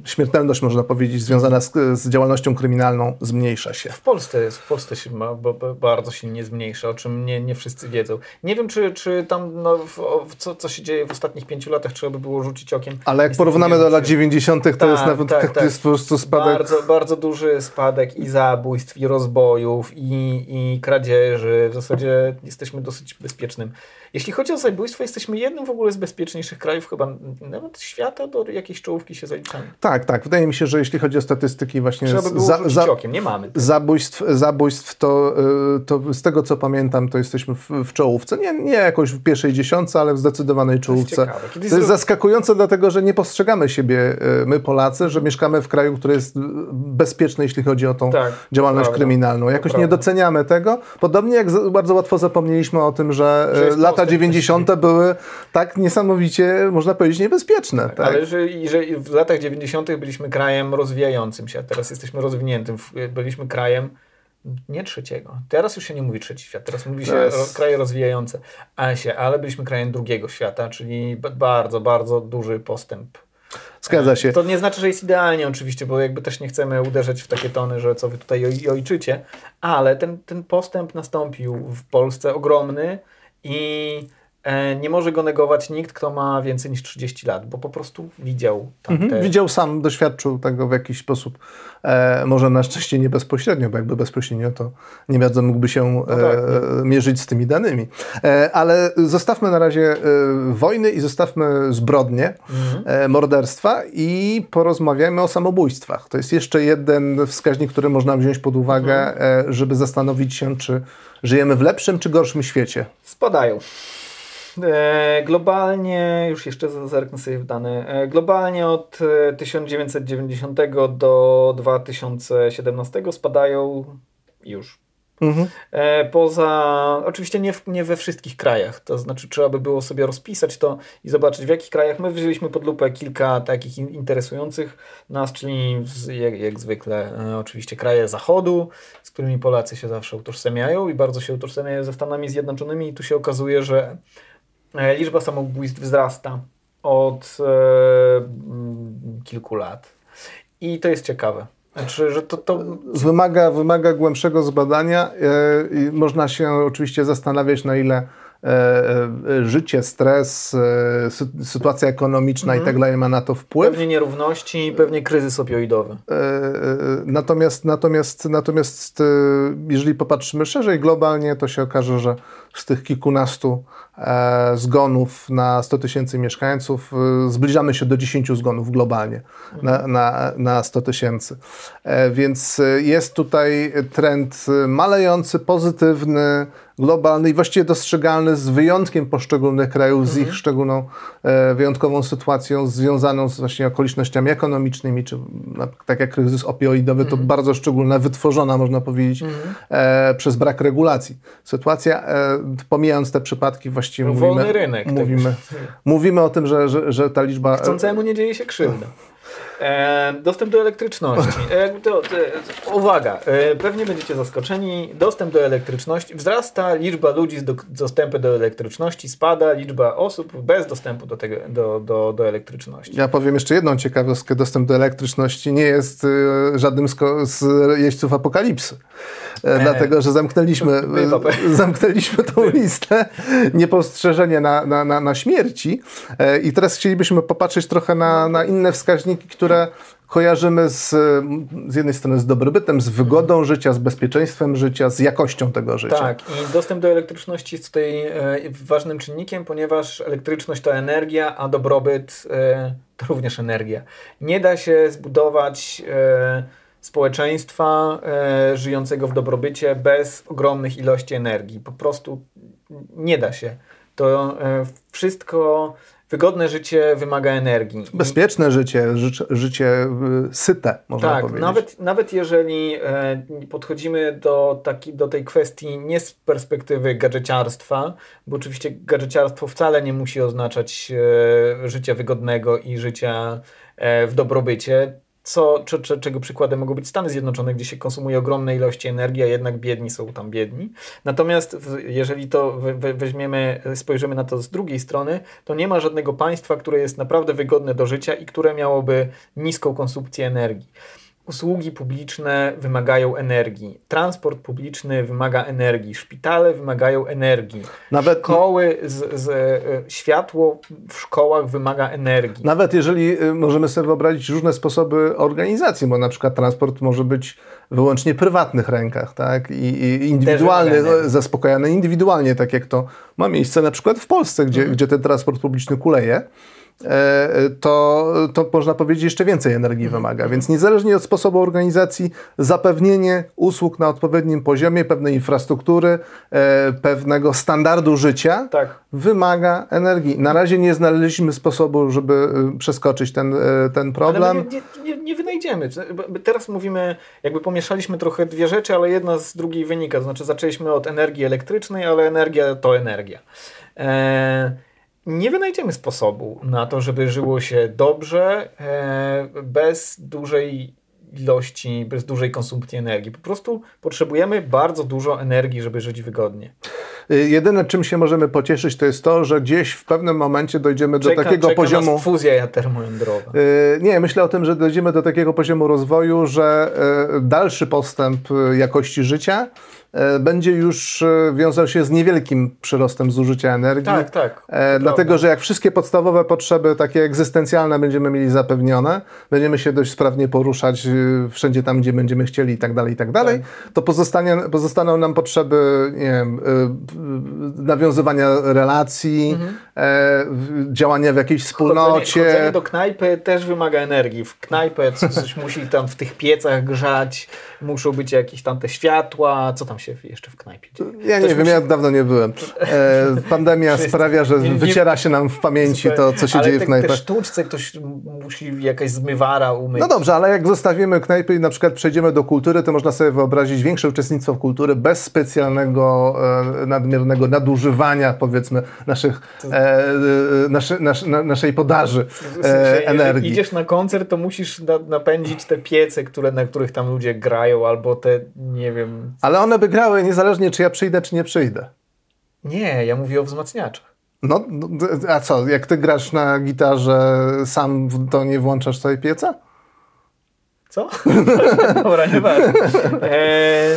S2: śmiertelność, można powiedzieć, związana z, z działalnością kryminalną zmniejsza się.
S1: W Polsce jest, w Polsce się ma, bo, bo, bardzo silnie zmniejsza, o czym nie, nie wszyscy wiedzą. Nie wiem, czy, czy tam no, w, co, co się dzieje w ostatnich pięciu latach, trzeba by było rzucić okiem.
S2: Ale jak porównamy do lat
S1: wiem,
S2: 90., to
S1: Tak,
S2: jest nawet
S1: tak, tak.
S2: jest po prostu spadek.
S1: Bardzo, bardzo duży spadek i zabójstw, i rozbojów, i, i kradzieży. W zasadzie jesteśmy dosyć bezpiecznym. Jeśli chodzi o zabójstwo, jesteśmy jednym w ogóle z bezpieczniejszych krajów, chyba nawet świata, do jakiejś czołówki się zaliczamy.
S2: Tak, tak. Wydaje mi się, że jeśli chodzi o statystyki właśnie
S1: Trzeba by
S2: z-
S1: było
S2: za-
S1: okiem, nie mamy. tego.
S2: Zabójstw, zabójstw to, y, to z tego co pamiętam, to jesteśmy w, w czołówce. Nie, nie jakoś w pierwszej dziesiątce, ale w zdecydowanej czołówce.
S1: ciekawe. Kiedyś
S2: To jest zaskakujące, dlatego że nie postrzegamy siebie, y, my Polacy, że mieszkamy w kraju, który jest bezpieczny, jeśli chodzi o tą
S1: Tak,
S2: działalność
S1: to prawda.
S2: kryminalną.
S1: To
S2: Jakoś nie doceniamy tego. Podobnie jak bardzo łatwo zapomnieliśmy o tym, że,
S1: Że
S2: y,
S1: jest
S2: lata
S1: postęp
S2: 90. były tak niesamowicie, można powiedzieć, niebezpieczne. Tak,
S1: Ale że, że w latach 90. byliśmy krajem rozwijającym się, a teraz jesteśmy rozwiniętym. W- Byliśmy krajem nie trzeciego. Teraz już się nie mówi trzeci świat, teraz mówi się
S2: Teraz-
S1: ro, kraje rozwijające się, ale byliśmy krajem drugiego świata, czyli bardzo, bardzo duży postęp.
S2: Zgadza się.
S1: To nie znaczy, że jest idealnie oczywiście, bo jakby też nie chcemy uderzać w takie tony, że co wy tutaj oj- ojczycie, ale ten, ten postęp nastąpił w Polsce ogromny i e, nie może go negować nikt, kto ma więcej niż 30 lat, bo po prostu widział tamte...
S2: Mhm. Widział sam, doświadczył tego w jakiś sposób, e, może na szczęście nie bezpośrednio, bo jakby bezpośrednio to nie bardzo mógłby się
S1: No tak,
S2: e, mierzyć z tymi danymi. E, ale zostawmy na razie e, wojny i zostawmy zbrodnie,
S1: Mhm.
S2: morderstwa i porozmawiajmy o samobójstwach. To jest jeszcze jeden wskaźnik, który można wziąć pod uwagę,
S1: Mhm.
S2: żeby zastanowić się, czy żyjemy w lepszym czy gorszym świecie.
S1: spadają. E, globalnie, już jeszcze zerknę sobie w dane, e, globalnie od e, 1990 do 2017 spadają już.
S2: Mhm.
S1: E, Poza, oczywiście nie, w, nie we wszystkich krajach, to znaczy trzeba by było sobie rozpisać to i zobaczyć w jakich krajach. My wzięliśmy pod lupę kilka takich in, interesujących nas, czyli jak, jak zwykle e, oczywiście kraje zachodu, z którymi Polacy się zawsze utożsamiają i bardzo się utożsamiają ze Stanami Zjednoczonymi i tu się okazuje, że e, liczba samobójstw wzrasta od e, kilku lat. I to jest ciekawe. Znaczy, że to, to
S2: Wymaga, wymaga głębszego zbadania e, i można się oczywiście zastanawiać, na ile e, e, życie, stres, sy- sytuacja ekonomiczna i tak dalej ma na to wpływ.
S1: pewnie nierówności, pewnie kryzys opioidowy.
S2: Natomiast, natomiast, natomiast jeżeli popatrzymy szerzej, globalnie, to się okaże, że z tych kilkunastu e, zgonów na 100 tysięcy mieszkańców e, zbliżamy się do 10 zgonów globalnie na, na, na 100 tysięcy. E, Więc jest tutaj trend malejący, pozytywny, globalny i właściwie dostrzegalny z wyjątkiem poszczególnych krajów, z ich szczególną, e, wyjątkową sytuacją związaną z właśnie okolicznościami ekonomicznymi, czy tak jak kryzys opioidowy, to bardzo szczególna, wytworzona, można powiedzieć, e, przez brak regulacji. Sytuacja, pomijając te przypadki, właściwie
S1: No,
S2: mówimy,
S1: rynek, tak.
S2: mówimy, mówimy o tym, że, że, że ta liczba...
S1: Chcącemu nie dzieje się krzywda. E, dostęp do elektryczności. E, to, to, uwaga, e, pewnie będziecie zaskoczeni. Dostęp do elektryczności. Wzrasta liczba ludzi z do, dostępem do elektryczności, spada liczba osób bez dostępu do, tego, do, do, do elektryczności.
S2: Ja powiem jeszcze jedną ciekawostkę. Dostęp do elektryczności nie jest e, żadnym z, z jeźdźców apokalipsy. E, dlatego, że zamknęliśmy, e, zamknęliśmy tą listę niepostrzeżenie na, na, na, na śmierci. E, I teraz chcielibyśmy popatrzeć trochę na, na inne wskaźniki, które kojarzymy z, z jednej strony z dobrobytem, z wygodą życia, z bezpieczeństwem życia, z jakością tego życia.
S1: Tak, i dostęp do elektryczności jest tutaj e, ważnym czynnikiem, ponieważ elektryczność to energia, a dobrobyt e, to również energia. Nie da się zbudować e, społeczeństwa żyjącego w dobrobycie bez ogromnych ilości energii. Po prostu nie da się. To wszystko Wygodne życie wymaga energii.
S2: Bezpieczne życie, ży życie syte, można
S1: tak,
S2: powiedzieć.
S1: Nawet, nawet jeżeli e, podchodzimy do, taki, do tej kwestii nie z perspektywy gadżeciarstwa, bo oczywiście gadżeciarstwo wcale nie musi oznaczać e, życia wygodnego i życia e, w dobrobycie co, czy, czy, czego przykładem mogą być Stany Zjednoczone, gdzie się konsumuje ogromne ilości energii, a jednak biedni są tam biedni. Natomiast jeżeli to weźmiemy, spojrzymy na to z drugiej strony, to nie ma żadnego państwa, które jest naprawdę wygodne do życia i które miałoby niską konsumpcję energii. Usługi publiczne wymagają energii. Transport publiczny wymaga energii. Szpitale wymagają energii. Nawet Szkoły, z, z, e, światło w szkołach wymaga energii.
S2: Nawet jeżeli e, możemy sobie wyobrazić różne sposoby organizacji, bo na przykład transport może być wyłącznie prywatnych rękach, tak? I, i indywidualny, zaspokajany indywidualnie, tak jak to ma miejsce na przykład w Polsce, gdzie, mhm. gdzie ten transport publiczny kuleje. E, to, to można powiedzieć jeszcze więcej energii mhm. wymaga. Więc niezależnie od sposobu organizacji, zapewnienie usług na odpowiednim poziomie, pewnej infrastruktury, e, pewnego standardu życia tak. wymaga energii. Na razie nie znaleźliśmy sposobu, żeby e, przeskoczyć ten, ten problem.
S1: Nie, nie, nie wynajdziemy. Teraz mówimy, jakby pomieszaliśmy trochę dwie rzeczy, ale jedna z drugiej wynika. Znaczy zaczęliśmy od energii elektrycznej, ale energia to energia. Eee, nie wynajdziemy sposobu na to, żeby żyło się dobrze, e, bez dużej ilości, bez dużej konsumpcji energii. Po prostu potrzebujemy bardzo dużo energii, żeby żyć wygodnie.
S2: Y, jedyne, czym się możemy pocieszyć, to jest to, że gdzieś w pewnym momencie dojdziemy do
S1: czeka,
S2: takiego
S1: czeka
S2: poziomu.
S1: Nas fuzja termojądrowa.
S2: Yy, nie, myślę o tym, że dojdziemy do takiego poziomu rozwoju, że yy, dalszy postęp jakości życia będzie już e, wiązał się z niewielkim przyrostem zużycia energii.
S1: Tak, tak.
S2: E, dlatego, że jak wszystkie podstawowe potrzeby takie egzystencjalne będziemy mieli zapewnione, będziemy się dość sprawnie poruszać wszędzie tam, gdzie będziemy chcieli i tak dalej, i tak dalej, tak. to pozostanie, pozostaną nam potrzeby nie wiem, nawiązywania relacji, mhm. działania w jakiejś wspólnocie.
S1: Chodzenie, chodzenie do knajpy też wymaga energii. W knajpę coś musi tam w tych piecach grzać, muszą być jakieś tam te światła, co tam się jeszcze w knajpie dzieje.
S2: Ja nie wiem, musi... ja dawno nie byłem. E, pandemia sprawia, że nie, nie... wyciera się nam w pamięci to, co się
S1: ale
S2: dzieje
S1: te,
S2: w knajpach.
S1: Ale sztuczce ktoś musi jakaś zmywara umyć.
S2: No dobrze, ale jak zostawimy knajpy i na przykład przejdziemy do kultury, to można sobie wyobrazić większe uczestnictwo w kultury bez specjalnego, e, nadmiernego nadużywania, powiedzmy, naszych, e, e naszy, nasz, na, naszej podaży e, energii.
S1: idziesz na koncert, to musisz na, napędzić te piece, które, na których tam ludzie grają, albo te, nie wiem...
S2: Ale one by grały niezależnie, czy ja przyjdę, czy nie przyjdę.
S1: Nie, ja mówię o wzmacniaczach.
S2: No, no a co, jak ty grasz na gitarze, sam to nie włączasz sobie pieca?
S1: Co? Dobra, nie e,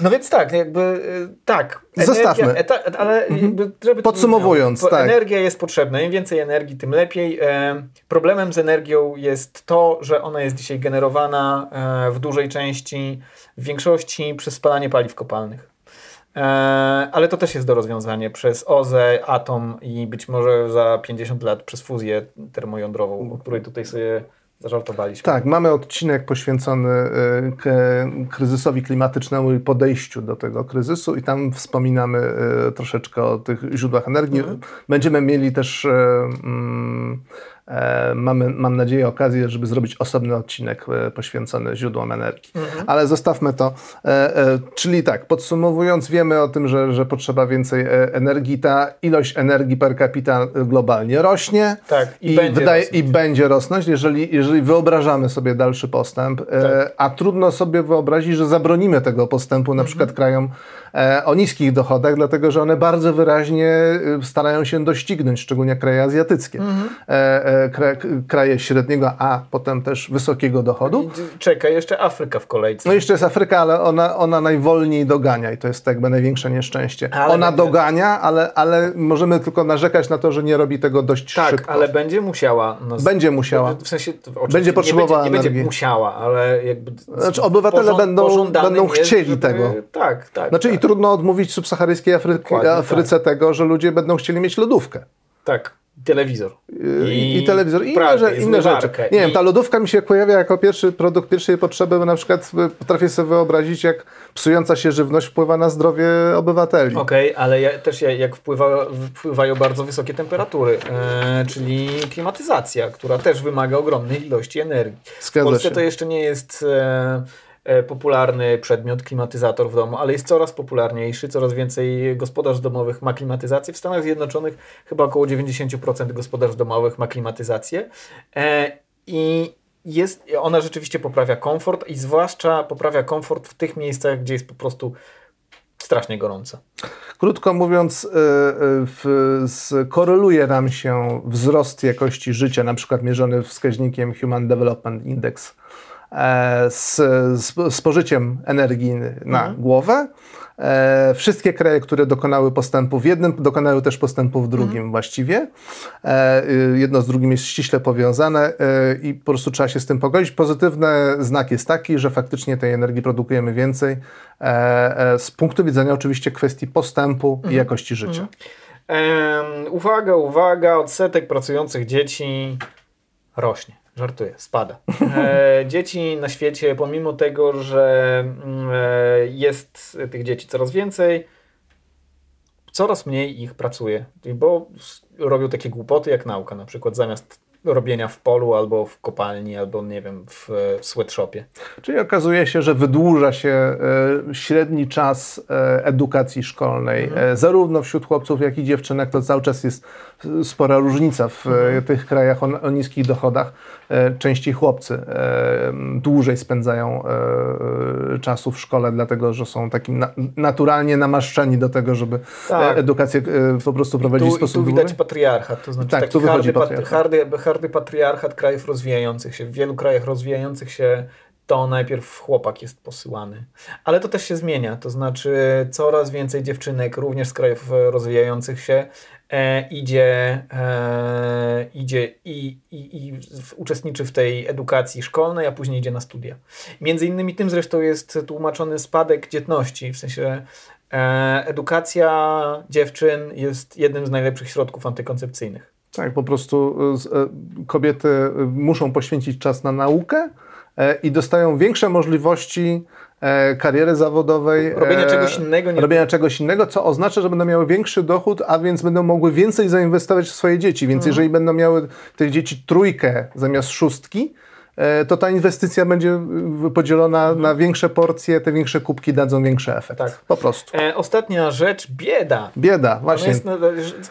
S1: No więc tak, jakby e, tak.
S2: Energia, Zostawmy.
S1: Eta, ale mhm. jakby, żeby
S2: Podsumowując,
S1: to,
S2: tak.
S1: Energia jest potrzebna. Im więcej energii, tym lepiej. E, problemem z energią jest to, że ona jest dzisiaj generowana e, w dużej części, w większości przez spalanie paliw kopalnych. E, ale to też jest do rozwiązania przez OZE, atom i być może za 50 lat przez fuzję termojądrową, o której tutaj sobie zażartowaliśmy.
S2: Tak, mamy odcinek poświęcony e, kryzysowi klimatycznemu i podejściu do tego kryzysu i tam wspominamy e, troszeczkę o tych źródłach energii. Mhm. Będziemy mieli też mm, E, mamy, mam nadzieję, okazję, żeby zrobić osobny odcinek e, poświęcony źródłom energii.
S1: Mhm.
S2: Ale zostawmy to. E, e, czyli tak, podsumowując, wiemy o tym, że, że potrzeba więcej e, energii. Ta ilość energii per capita globalnie rośnie.
S1: Tak, i
S2: i,
S1: będzie
S2: wydaje,
S1: rosnąć.
S2: i będzie rosnąć, jeżeli, jeżeli wyobrażamy sobie dalszy postęp. E,
S1: Tak.
S2: a trudno sobie wyobrazić, że zabronimy tego postępu
S1: Mhm.
S2: na przykład krajom e, o niskich dochodach, dlatego że one bardzo wyraźnie e, starają się doścignąć, szczególnie kraje azjatyckie.
S1: Mhm.
S2: E, e, kra, kraje średniego, a potem też wysokiego dochodu.
S1: Czeka jeszcze Afryka w kolejce.
S2: No jeszcze jest Afryka, ale ona, ona najwolniej dogania i to jest jakby największe nieszczęście.
S1: Ale
S2: ona
S1: będzie-
S2: dogania, ale, ale możemy tylko narzekać na to, że nie robi tego dość
S1: tak,
S2: szybko.
S1: ale będzie musiała. No,
S2: Będzie musiała.
S1: W sensie,
S2: Będzie potrzebowała
S1: nie będzie, nie będzie musiała, ale jakby.
S2: Znaczy, obywatele
S1: porząd-
S2: będą- będą
S1: jest,
S2: chcieli
S1: żeby-
S2: tego.
S1: Tak, tak.
S2: Znaczy
S1: tak,
S2: trudno odmówić subsaharyjskiej Afryce,
S1: Dokładnie,
S2: Afryce tego, że ludzie będą chcieli mieć lodówkę.
S1: tak. Telewizor.
S2: I, i telewizor, i inne, inne rzeczy. Nie wiem,
S1: i-
S2: ta lodówka mi się pojawia jako pierwszy produkt pierwszej potrzeby, bo na przykład y, potrafię sobie wyobrazić, jak psująca się żywność wpływa na zdrowie obywateli.
S1: Okej, ale ja, też ja- jak wpływa, wpływają bardzo wysokie temperatury, e, czyli klimatyzacja, która też wymaga ogromnej ilości energii. W
S2: Zgadza
S1: Polsce
S2: się.
S1: to jeszcze nie jest e, e, popularny przedmiot klimatyzator w domu, ale jest coraz popularniejszy, coraz więcej gospodarstw domowych ma klimatyzację. W Stanach Zjednoczonych chyba około 90% gospodarstw domowych ma klimatyzację e, i jest, ona rzeczywiście poprawia komfort i zwłaszcza poprawia komfort w tych miejscach, gdzie jest po prostu strasznie gorąco.
S2: Krótko mówiąc, w, skoreluje nam się wzrost jakości życia, na przykład mierzony wskaźnikiem Human Development Index, e, z z spożyciem energii na głowę. E, wszystkie kraje, które dokonały postępu w jednym, dokonały też postępu w drugim właściwie. E, y, jedno z drugim jest ściśle powiązane e, i po prostu trzeba się z tym pogodzić. Pozytywny znak jest taki, że faktycznie tej energii produkujemy więcej e, e, z punktu widzenia oczywiście kwestii postępu i jakości życia.
S1: Em, uwaga, uwaga, odsetek pracujących dzieci rośnie. Żartuję, spada. E, dzieci na świecie, pomimo tego, że mm, e, jest tych dzieci coraz więcej, coraz mniej ich pracuje, bo robią takie głupoty jak nauka, na przykład zamiast robienia w polu albo w kopalni, albo nie wiem, w, w sweatshopie.
S2: Czyli okazuje się, że wydłuża się e, średni czas e, edukacji szkolnej, e, zarówno wśród chłopców, jak i dziewczynek. To cały czas jest e, spora różnica w e, tych krajach o, o niskich dochodach. E, częściej chłopcy e, dłużej spędzają e, czasu w szkole, dlatego że są takim na, naturalnie namaszczeni do tego, żeby
S1: Tak.
S2: e, edukację e, po prostu prowadzić w
S1: Tu, i
S2: sposób
S1: tu widać
S2: dłużej.
S1: patriarchat, to znaczy
S2: Tak,
S1: taki
S2: tu
S1: hardy, pat-
S2: patriarchat.
S1: hardy, hardy patriarchat krajów rozwijających się. W wielu krajach rozwijających się to najpierw chłopak jest posyłany. Ale to też się zmienia, to znaczy coraz więcej dziewczynek, również z krajów e, rozwijających się, e, idzie, e, idzie i, i, i uczestniczy w tej edukacji szkolnej, a później idzie na studia. Między innymi tym zresztą jest tłumaczony spadek dzietności, w sensie e, edukacja dziewczyn jest jednym z najlepszych środków antykoncepcyjnych.
S2: Tak, po prostu z- e, kobiety y, muszą poświęcić czas na naukę e, i dostają większe możliwości e, kariery zawodowej.
S1: Robienia
S2: e,
S1: czegoś innego niż-
S2: Robienia czegoś innego, co oznacza, że będą miały większy dochód, a więc będą mogły więcej zainwestować w swoje dzieci. Więc jeżeli będą miały tych dzieci trójkę zamiast szóstki, e, to ta inwestycja będzie y, podzielona na większe porcje, te większe kubki dadzą większy efekt.
S1: Tak.
S2: Po prostu.
S1: E, ostatnia rzecz, bieda.
S2: Bieda, właśnie.
S1: jest, no,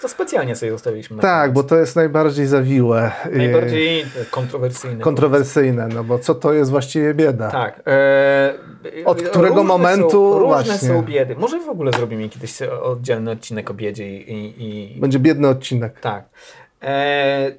S1: to specjalnie sobie zostawiliśmy. na
S2: Tak, bo to jest najbardziej zawiłe.
S1: Najbardziej e, kontrowersyjny.
S2: kontrowersyjne, no bo co to jest właściwie bieda?
S1: Tak. E,
S2: Od którego
S1: różne
S2: momentu
S1: są, różne
S2: właśnie.
S1: są biedy. Może w ogóle zrobimy kiedyś oddzielny odcinek o biedzie i... i, i
S2: Będzie biedny odcinek.
S1: tak. E,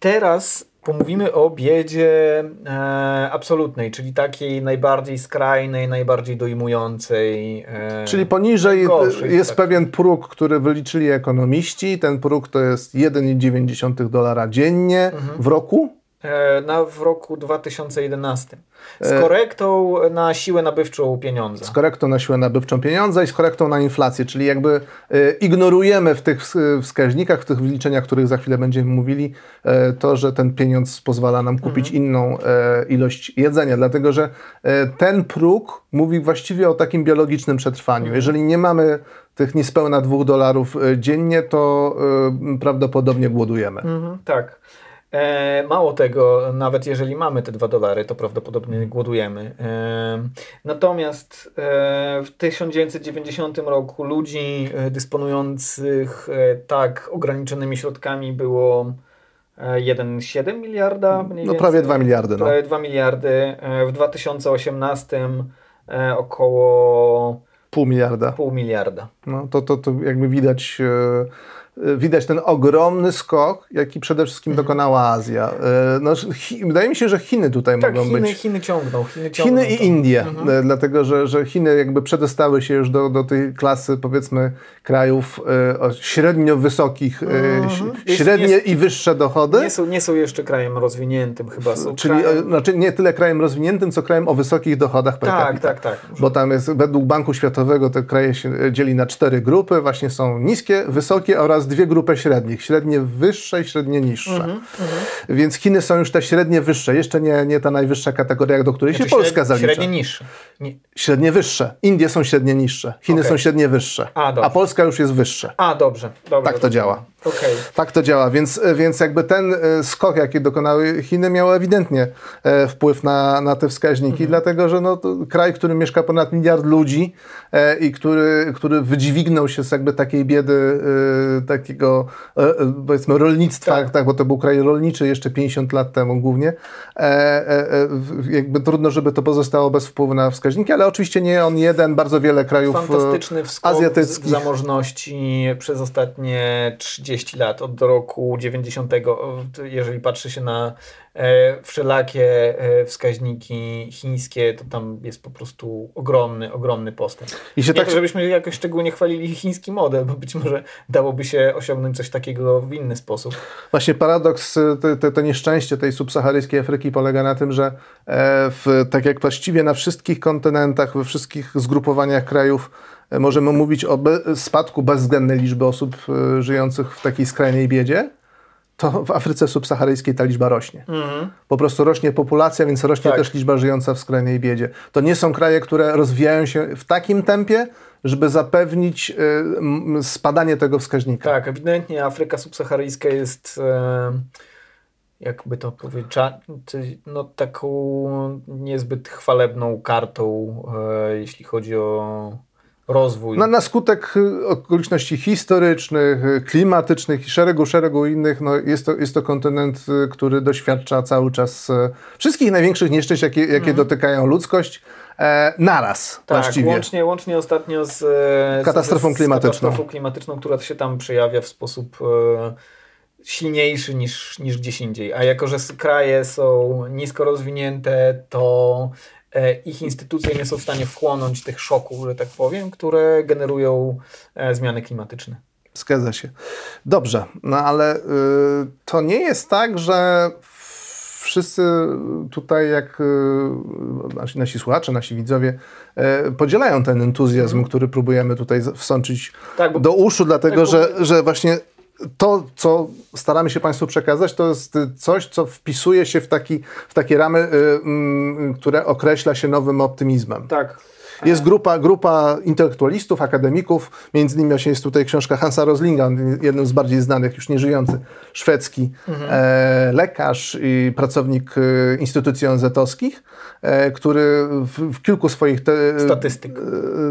S1: teraz pomówimy o biedzie e, absolutnej, czyli takiej najbardziej skrajnej, najbardziej dojmującej. E,
S2: Czyli poniżej
S1: najgorszej,
S2: jest
S1: tak.
S2: pewien próg, który wyliczyli ekonomiści. Ten próg to jest 1,9 dolara dziennie
S1: Mhm.
S2: w roku.
S1: E, na, w roku 2011. Z
S2: E,
S1: korektą na siłę nabywczą pieniądza.
S2: Z korektą na siłę nabywczą pieniądza i z korektą na inflację, czyli jakby e, ignorujemy w tych ws- wskaźnikach, w tych wyliczeniach, o których za chwilę będziemy mówili, to, że ten pieniądz pozwala nam kupić
S1: Mhm.
S2: inną ilość jedzenia, dlatego że ten próg mówi właściwie o takim biologicznym przetrwaniu.
S1: Mhm.
S2: Jeżeli nie mamy tych niespełna dwóch dolarów dziennie, to prawdopodobnie głodujemy.
S1: Mhm, tak. E, mało tego, nawet jeżeli mamy te dwa dolary, to prawdopodobnie głodujemy. E, natomiast e, w 1990 roku ludzi e, dysponujących e, tak ograniczonymi środkami było e, 1,7 miliarda. Mniej
S2: No
S1: więcej.
S2: prawie 2 miliardy. No.
S1: Prawie 2 miliardy. E, w 2018 e, około
S2: Pół miliarda.
S1: pół miliarda.
S2: No, to, to, to jakby widać, e, e, widać ten ogromny skok, jaki przede wszystkim dokonała Azja. E, no, Chi, wydaje mi się, że Chiny tutaj
S1: Tak,
S2: mogą
S1: Chiny,
S2: być.
S1: Chiny ciągną. Chiny, ciągną
S2: Chiny i
S1: to.
S2: Indie,
S1: Mhm.
S2: e, dlatego że, że Chiny jakby przedostały się już do, do tej klasy powiedzmy krajów o średnio wysokich,
S1: Mhm.
S2: średnie
S1: Jest-
S2: i wyższe dochody.
S1: Nie są, nie są jeszcze krajem rozwiniętym chyba. Są
S2: Czyli
S1: krajem...
S2: znaczy nie tyle krajem rozwiniętym, co krajem o wysokich dochodach per
S1: Tak,
S2: capita.
S1: tak, tak.
S2: Bo tam jest, według Banku Światowego te kraje się dzieli na cztery grupy. Właśnie są niskie, wysokie oraz dwie grupy średnich. Średnie wyższe i średnie niższe.
S1: Mhm,
S2: Więc Chiny są już te średnie wyższe. Jeszcze nie, nie ta najwyższa kategoria, do której się
S1: Znaczy
S2: Polska
S1: średnie,
S2: zalicza.
S1: Średnie niższe. Nie.
S2: Średnie wyższe. Indie są średnie niższe. Chiny
S1: Okej.
S2: są średnie wyższe.
S1: A, dobrze.
S2: Polska już jest wyższe.
S1: A, dobrze. dobrze
S2: Tak to
S1: dobrze.
S2: działa.
S1: Okej.
S2: Tak to działa, więc, więc jakby ten e, skok, jaki dokonały Chiny, miał ewidentnie e, wpływ na, na te wskaźniki, dlatego że no, kraj, w którym mieszka ponad miliard ludzi e, i który, który wydźwignął się z jakby takiej biedy takiego powiedzmy rolnictwa,
S1: Tak.
S2: tak. bo to był kraj rolniczy jeszcze 50 lat temu głównie, jakby trudno, żeby to pozostało bez wpływu na wskaźniki, ale oczywiście nie on jeden, bardzo wiele krajów
S1: Fantastyczny wskok
S2: azjatyckich.
S1: zamożności przez ostatnie 30 lat, od roku 90, jeżeli patrzy się na e, wszelakie e, wskaźniki chińskie, to tam jest po prostu ogromny, ogromny postęp.
S2: I się
S1: Nie
S2: tak
S1: to, żebyśmy jakoś szczególnie chwalili chiński model, bo być może dałoby się osiągnąć coś takiego w inny sposób.
S2: Właśnie paradoks, te, to nieszczęście tej subsaharyjskiej Afryki polega na tym, że e, w, tak jak właściwie na wszystkich kontynentach, we wszystkich zgrupowaniach krajów e, możemy mówić o be, spadku bezwzględnej liczby osób e, żyjących w takiej skrajnej biedzie, to w Afryce subsaharyjskiej ta liczba rośnie. Po prostu rośnie populacja, więc rośnie
S1: Tak.
S2: też liczba żyjąca w skrajnej biedzie. To nie są kraje, które rozwijają się w takim tempie, żeby zapewnić e, spadanie tego wskaźnika.
S1: Tak, ewidentnie Afryka subsaharyjska jest, e, jakby to powiedzieć, no, taką niezbyt chwalebną kartą, e, jeśli chodzi o rozwój.
S2: Na, na skutek y, okoliczności historycznych, y, klimatycznych i szeregu, szeregu innych, no jest, to, jest to kontynent, y, który doświadcza cały czas wszystkich największych nieszczęść, jakie, jakie dotykają ludzkość, e, naraz
S1: tak,
S2: właściwie.
S1: łącznie, łącznie ostatnio z, e,
S2: Katastrofą
S1: z, z
S2: klimatyczną.
S1: katastrofą klimatyczną, która się tam przejawia w sposób e, silniejszy niż, niż gdzieś indziej. A jako, że kraje są nisko rozwinięte, to ich instytucje nie są w stanie wchłonąć tych szoków, że tak powiem, które generują e, zmiany klimatyczne.
S2: Zgadza się. Dobrze, no ale y, to nie jest tak, że wszyscy tutaj, jak y, nasi, nasi słuchacze, nasi widzowie, y, podzielają ten entuzjazm, który próbujemy tutaj wsączyć
S1: Tak,
S2: do uszu, dlatego
S1: tak,
S2: że, że właśnie to, co staramy się Państwu przekazać, to jest coś, co wpisuje się w, taki, w takie ramy, y, mm, które określa się nowym optymizmem.
S1: tak.
S2: Jest grupa, grupa intelektualistów, akademików, między innymi właśnie jest tutaj książka Hansa Roslinga, jeden z bardziej znanych, już nieżyjący, szwedzki e, lekarz i pracownik e, instytucji ONZ-owskich, e, który w, w kilku swoich te,
S1: Statystyk.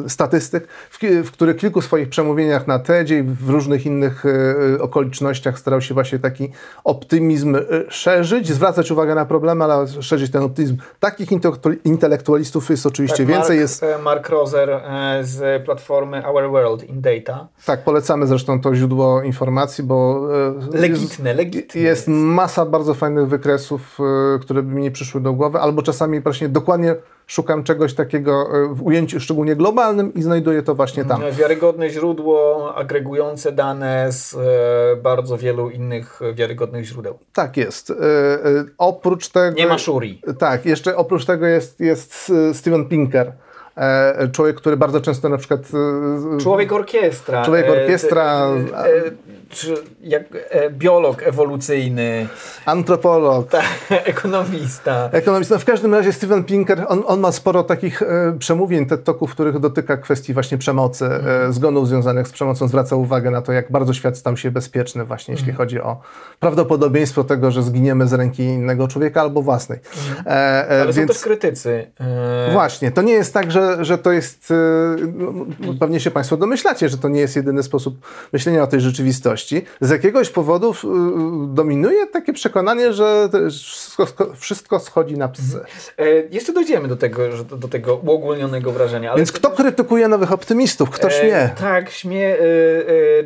S2: e, statystyk, w, w których kilku swoich przemówieniach na TEDzie i w różnych innych e, okolicznościach starał się właśnie taki optymizm e, szerzyć, zwracać uwagę na problemy, ale szerzyć ten optymizm. Takich intelektu- intelektualistów jest oczywiście
S1: Tak,
S2: więcej.
S1: Mark,
S2: Jest,
S1: Mark Roser e, z platformy Our World in Data.
S2: tak, polecamy zresztą to źródło informacji, bo e,
S1: Legitne, legitne.
S2: jest masa bardzo fajnych wykresów, e, które by mi nie przyszły do głowy, albo czasami właśnie dokładnie szukam czegoś takiego w ujęciu szczególnie globalnym i znajduję to właśnie tam.
S1: Wiarygodne źródło, agregujące dane z bardzo wielu innych wiarygodnych źródeł.
S2: Tak jest. Oprócz tego...
S1: Nie ma Shuri.
S2: Tak, jeszcze oprócz tego jest, jest Steven Pinker, człowiek, który bardzo często na przykład...
S1: E, człowiek orkiestra.
S2: Człowiek e, orkiestra.
S1: czy jak, biolog ewolucyjny.
S2: Antropolog.
S1: Ta, ekonomista.
S2: Ekonomista. No w każdym razie Steven Pinker, on, on ma sporo takich przemówień, TED Talków, których dotyka kwestii właśnie przemocy, mm. zgonów związanych z przemocą. Zwraca uwagę na to, jak bardzo świat stał się bezpieczny właśnie, jeśli mhm. chodzi o prawdopodobieństwo tego, że zginiemy z ręki innego człowieka albo własnej.
S1: E, e, Ale więc... są też krytycy.
S2: E... Właśnie, to nie jest tak, że, że to jest, e, no, pewnie się Państwo domyślacie, że to nie jest jedyny sposób myślenia o tej rzeczywistości. Z jakiegoś powodu dominuje takie przekonanie, że wszystko, wszystko schodzi na psy. Mhm.
S1: E, jeszcze dojdziemy do tego, do tego uogólnionego wrażenia.
S2: Więc kto krytykuje nowych optymistów? Kto śmie?
S1: tak, śmie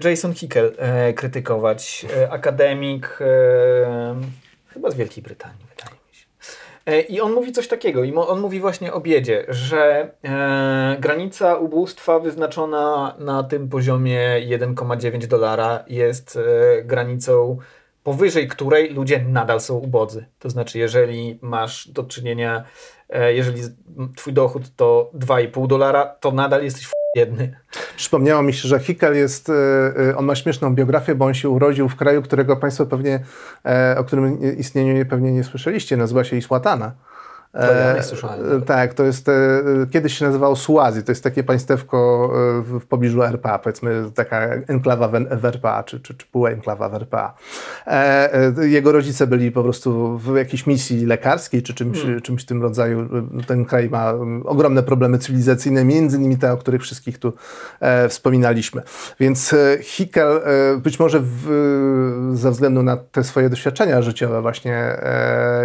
S1: Jason Hickel krytykować, akademik chyba z Wielkiej Brytanii, wydaje. E, I on mówi coś takiego, i on mówi właśnie o biedzie, że e, granica ubóstwa wyznaczona na tym poziomie 1,9 dolara jest e, granicą powyżej której ludzie nadal są ubodzy. To znaczy, jeżeli masz do czynienia, e, jeżeli twój dochód to 2,5 dolara, to nadal jesteś biedny.
S2: Przypomniało mi się, że Hickel jest, e, e, on ma śmieszną biografię, bo on się urodził w kraju, którego Państwo pewnie, o którym istnieniu pewnie nie słyszeliście, nazywa się Isłatana.
S1: Ja słyszałem.
S2: Tak, to jest, kiedyś się nazywało Suazji, to jest takie państewko w pobliżu RPA, powiedzmy taka enklawa w RPA, czy, czy, czy półenklawa w RPA. Jego rodzice byli po prostu w jakiejś misji lekarskiej, czy czymś, hmm. czymś w tym rodzaju. Ten kraj ma ogromne problemy cywilizacyjne, między innymi te, o których wszystkich tu wspominaliśmy. Więc Hickel być może w, ze względu na te swoje doświadczenia życiowe właśnie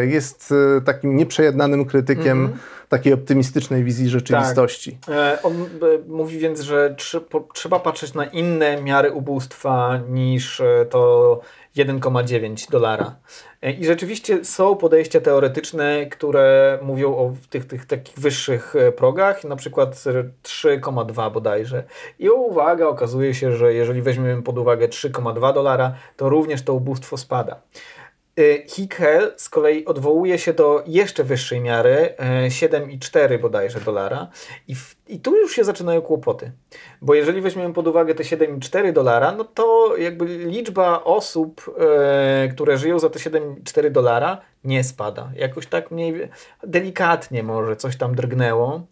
S2: jest takim nieprzejednanym krytykiem mm -hmm. takiej optymistycznej wizji rzeczywistości.
S1: Tak. On e, mówi więc, że trzeba patrzeć na inne miary ubóstwa niż e, to 1,9 dolara. E, I rzeczywiście są podejścia teoretyczne, które mówią o tych, tych takich wyższych progach, na przykład 3,2 bodajże. I uwaga, okazuje się, że jeżeli weźmiemy pod uwagę 3,2 dolara, to również to ubóstwo spada. Y, Hickel z kolei odwołuje się do jeszcze wyższej miary, 7,4 y, bodajże dolara. I, w, I tu już się zaczynają kłopoty. Bo jeżeli weźmiemy pod uwagę te 7,4 dolara, no to jakby liczba osób, e, które żyją za te 7,4 dolara nie spada. Jakoś tak mniej delikatnie może coś tam drgnęło.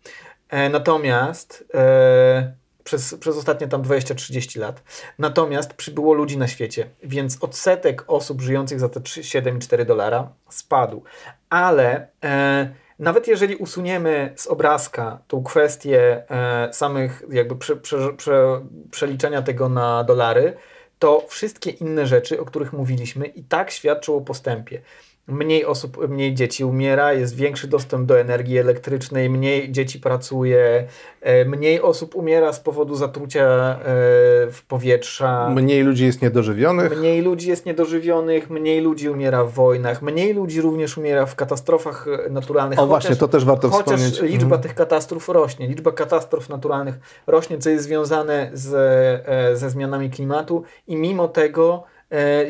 S1: E, natomiast e, przez, przez ostatnie tam 20-30 lat. Natomiast przybyło ludzi na świecie, więc odsetek osób żyjących za te 7,4 dolara spadł. Ale e, nawet jeżeli usuniemy z obrazka tą kwestię e, samych jakby prze, prze, prze, przeliczenia tego na dolary, to wszystkie inne rzeczy, o których mówiliśmy, i tak świadczą o postępie mniej osób, mniej dzieci umiera, jest większy dostęp do energii elektrycznej, mniej dzieci pracuje, e, mniej osób umiera z powodu zatrucia e, w powietrza.
S2: Mniej ludzi jest niedożywionych.
S1: Mniej ludzi jest niedożywionych, mniej ludzi umiera w wojnach, mniej ludzi również umiera w katastrofach e, naturalnych.
S2: O chociaż, właśnie, to też warto
S1: chociaż
S2: wspomnieć.
S1: Chociaż liczba mhm. tych katastrof rośnie, liczba katastrof naturalnych rośnie, co jest związane z, ze zmianami klimatu i mimo tego E,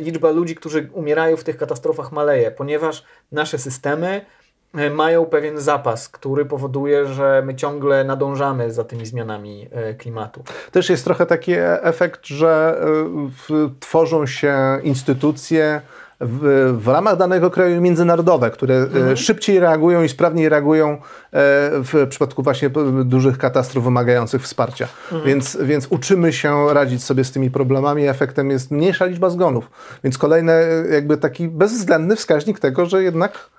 S1: liczba ludzi, którzy umierają w tych katastrofach maleje, ponieważ nasze systemy e, mają pewien zapas, który powoduje, że my ciągle nadążamy za tymi zmianami e, klimatu.
S2: Też jest trochę taki efekt, że tworzą się instytucje, w, w ramach danego kraju międzynarodowe, które e, mhm. szybciej reagują i sprawniej reagują e, w przypadku właśnie dużych katastrof wymagających wsparcia. Mhm. Więc, więc uczymy się radzić sobie z tymi problemami. Efektem jest mniejsza liczba zgonów. Więc kolejny jakby taki bezwzględny wskaźnik tego, że jednak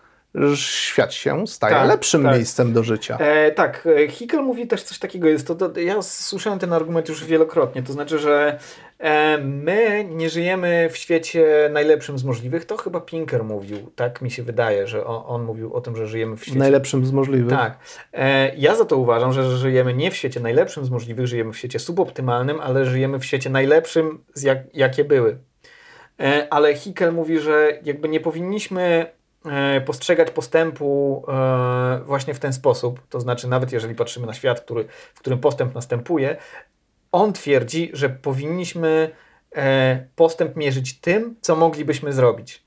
S2: świat się staje tak, lepszym tak. miejscem do życia.
S1: E, tak, Hickel mówi też coś takiego. Jest to, ja słyszałem ten argument już wielokrotnie. To znaczy, że e, my nie żyjemy w świecie najlepszym z możliwych. To chyba Pinker mówił. Tak mi się wydaje, że on, on mówił o tym, że żyjemy w świecie.
S2: Najlepszym z możliwych.
S1: Tak. E, ja za to uważam, że żyjemy nie w świecie najlepszym z możliwych, żyjemy w świecie suboptymalnym, ale żyjemy w świecie najlepszym, z jak, jakie były. E, ale Hickel mówi, że jakby nie powinniśmy E, postrzegać postępu e, właśnie w ten sposób, to znaczy nawet jeżeli patrzymy na świat, który, w którym postęp następuje, on twierdzi, że powinniśmy e, postęp mierzyć tym, co moglibyśmy zrobić.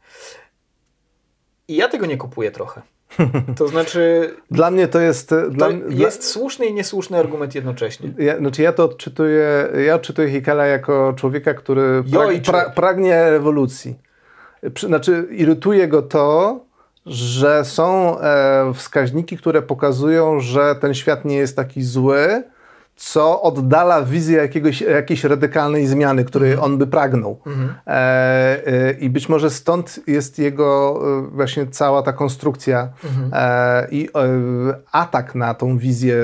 S1: I ja tego nie kupuję trochę. To znaczy.
S2: Dla mnie to jest. Dla,
S1: to jest dla... słuszny i niesłuszny argument jednocześnie.
S2: Ja, znaczy ja to odczytuję. Ja odczytuję Hikela jako człowieka, który prag, pra, pragnie rewolucji. Znaczy, irytuje go to, że są e, wskaźniki, które pokazują, że ten świat nie jest taki zły co oddala wizję jakiegoś, jakiejś radykalnej zmiany, której mhm. on by pragnął. Mhm. E, e, I być może stąd jest jego e, właśnie cała ta konstrukcja mhm. e, i e, atak na tą wizję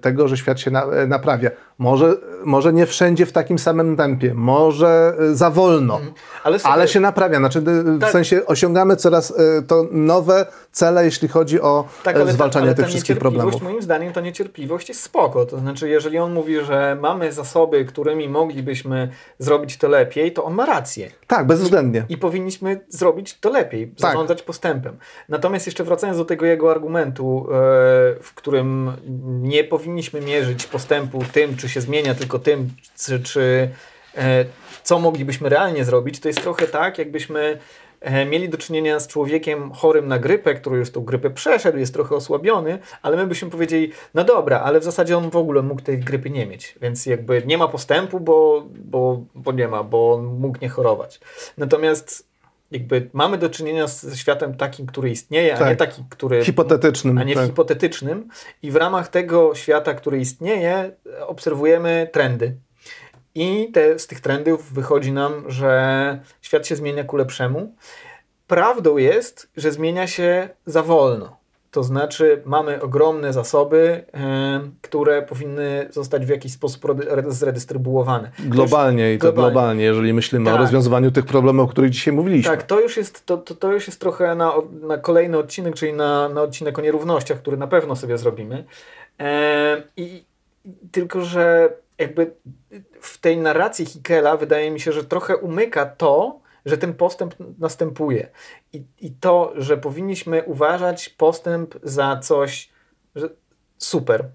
S2: tego, że świat się na, e, naprawia. Może, może nie wszędzie w takim samym tempie, może za wolno, ale, sobie, ale, się naprawia. Znaczy, w tak. sensie osiągamy coraz to nowe cele, jeśli chodzi o tak, zwalczanie ale tych wszystkich problemów.
S1: Moim zdaniem ta niecierpliwość jest spoko. To znaczy, jeżeli on mówi, że mamy zasoby, którymi moglibyśmy zrobić to lepiej, to on ma rację.
S2: Tak, bezwzględnie.
S1: I powinniśmy zrobić to lepiej, tak. zarządzać postępem. Natomiast jeszcze wracając do tego jego argumentu, w którym nie powinniśmy mierzyć postępu tym, czy się zmienia, tylko tym, czy, czy e, co moglibyśmy realnie zrobić, to jest trochę tak, jakbyśmy e, mieli do czynienia z człowiekiem chorym na grypę, który już tą grypę przeszedł, jest trochę osłabiony, ale my byśmy powiedzieli, no dobra, ale w zasadzie on w ogóle mógł tej grypy nie mieć, więc jakby nie ma postępu, bo, bo, bo nie ma, bo on mógł nie chorować. Natomiast jakby mamy do czynienia z światem takim, który istnieje, tak. a nie tak. taki, który...
S2: Hipotetycznym.
S1: A nie tak. hipotetycznym. I w ramach tego świata, który istnieje, obserwujemy trendy. I te, z tych trendów wychodzi nam, że świat się zmienia ku lepszemu. Prawdą jest, że zmienia się za wolno. To znaczy, mamy ogromne zasoby, e, które powinny zostać w jakiś sposób zredystrybuowane.
S2: Globalnie i to globalnie. globalnie, jeżeli myślimy tak. o rozwiązywaniu tych problemów, o których dzisiaj mówiliśmy.
S1: Tak, to już jest, to, to, to już jest trochę na, na kolejny odcinek, czyli na, na odcinek o nierównościach, który na pewno sobie zrobimy. E, I tylko, że jakby w tej narracji Hikela wydaje mi się, że trochę umyka to, że ten postęp następuje. I, I to, że powinniśmy uważać postęp za coś super,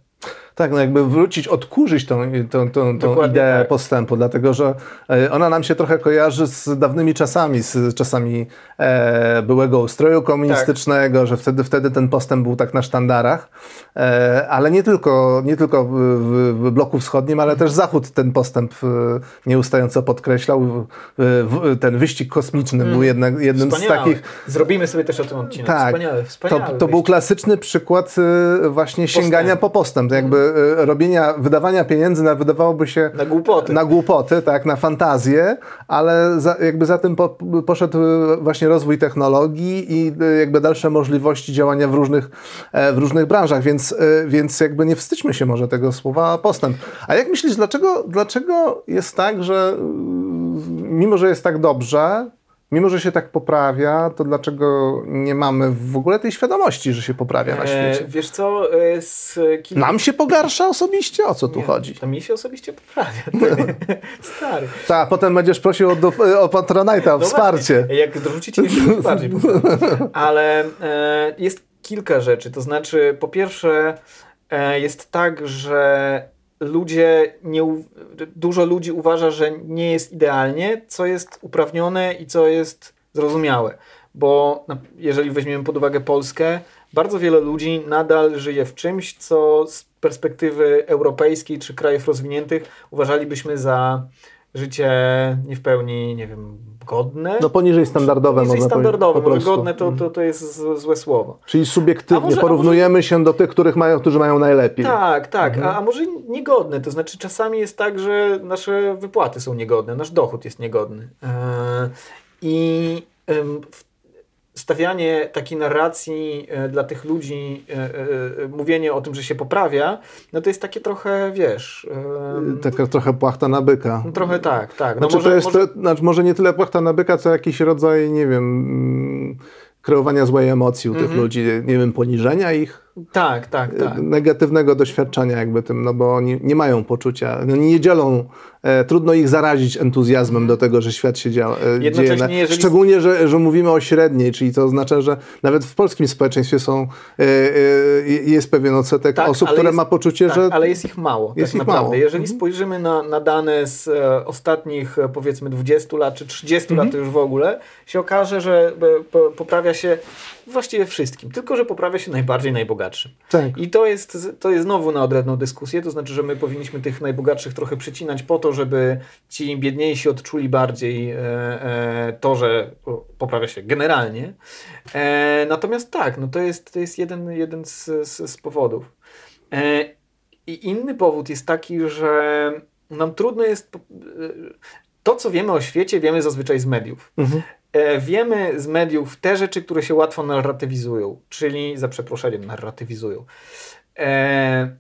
S2: tak, no jakby wrócić, odkurzyć tą, tą, tą, tą ideę tak. postępu, dlatego że e, ona nam się trochę kojarzy z dawnymi czasami, z czasami e, byłego ustroju komunistycznego, tak. że wtedy, wtedy ten postęp był tak na sztandarach, e, ale nie tylko, nie tylko w, w, bloku wschodnim, ale też Zachód ten postęp e, nieustająco podkreślał. W, ten wyścig kosmiczny mm. był jednak, jednym
S1: Wspaniały.
S2: z takich...
S1: Zrobimy sobie też o tym odcinek.
S2: Tak,
S1: wspaniały, wspaniały
S2: to, to był klasyczny przykład e, właśnie sięgania postęp. po postęp, jakby robienia, wydawania pieniędzy na, wydawałoby się...
S1: Na głupoty.
S2: Na głupoty, tak, na fantazję, ale za, jakby za tym po, poszedł właśnie rozwój technologii i e, jakby dalsze możliwości działania w różnych, e, w różnych branżach, więc, więc jakby nie wstydźmy się może tego słowa postęp. A jak myślisz, dlaczego, dlaczego jest tak, że mimo, że jest tak dobrze, mimo że się tak poprawia, to dlaczego nie mamy w ogóle tej świadomości, że się poprawia na świecie?
S1: E, wiesz co, e, z
S2: kilku... Nam się pogarsza osobiście? O co tu
S1: nie,
S2: chodzi?
S1: To mi się osobiście poprawia. Stary.
S2: Tak, potem będziesz prosił o, do, o Patronite'a, o no wsparcie.
S1: Właśnie. Jak dorzucicie, jeszcze bardziej Ale e, jest kilka rzeczy. To znaczy, po pierwsze, e, jest tak, że ludzie nie, dużo ludzi uważa, że nie jest idealnie, co jest uprawnione i co jest zrozumiałe. Bo jeżeli weźmiemy pod uwagę Polskę, bardzo wiele ludzi nadal żyje w czymś, co z perspektywy europejskiej czy krajów rozwiniętych uważalibyśmy za życie nie w pełni, nie wiem, godne.
S2: No poniżej standardowe
S1: poniżej standardowe, może godne to, to, to jest złe słowo.
S2: Czyli subiektywnie może, porównujemy może... się do tych, których mają, którzy mają najlepiej.
S1: Tak, tak, mhm. a, a, może niegodne, to znaczy czasami jest tak, że nasze wypłaty są niegodne, nasz dochód jest niegodny. Yy, I w stawianie takiej narracji e, dla tych ludzi, e, e, mówienie o tym, że się poprawia, no to jest takie trochę, wiesz...
S2: Taka trochę płachta na byka.
S1: Trochę tak, tak.
S2: No znaczy, może, to jest, może... To, znaczy może nie tyle płachta na byka, co jakiś rodzaj, nie wiem, mm, kreowania złej emocji u tych mhm. ludzi, nie wiem, poniżenia ich.
S1: Tak, tak, tak.
S2: negatywnego doświadczenia jakby tym, no bo oni nie mają poczucia, no nie dzielą, e, trudno ich zarazić entuzjazmem do tego, że świat się dzia, e, dzieje. Na, jeżeli... Szczególnie, że, że mówimy o średniej, czyli to oznacza, że nawet w polskim społeczeństwie są, e, e, jest pewien odsetek tak, osób, które jest, ma poczucie,
S1: tak,
S2: że...
S1: ale jest ich mało, jest tak ich naprawdę. Mało. Jeżeli mhm. spojrzymy na, na dane z e, ostatnich e, powiedzmy 20 lat, czy 30 mhm. lat już w ogóle, się okaże, że poprawia się właściwie wszystkim, tylko że poprawia się najbardziej najbogatszym. Tak. I to jest, to jest znowu na odrębną dyskusję, to znaczy, że my powinniśmy tych najbogatszych trochę przycinać po to, żeby ci biedniejsi odczuli bardziej e, e, to, że poprawia się generalnie. E, natomiast tak, no to jest, to jest jeden, jeden z, z, z powodów. E, I inny powód jest taki, że nam trudno jest. E, to, co wiemy o świecie, wiemy zazwyczaj z mediów. Mhm. E, wiemy z mediów te rzeczy, które się łatwo narratywizują, czyli za przeproszeniem narratywizują. E,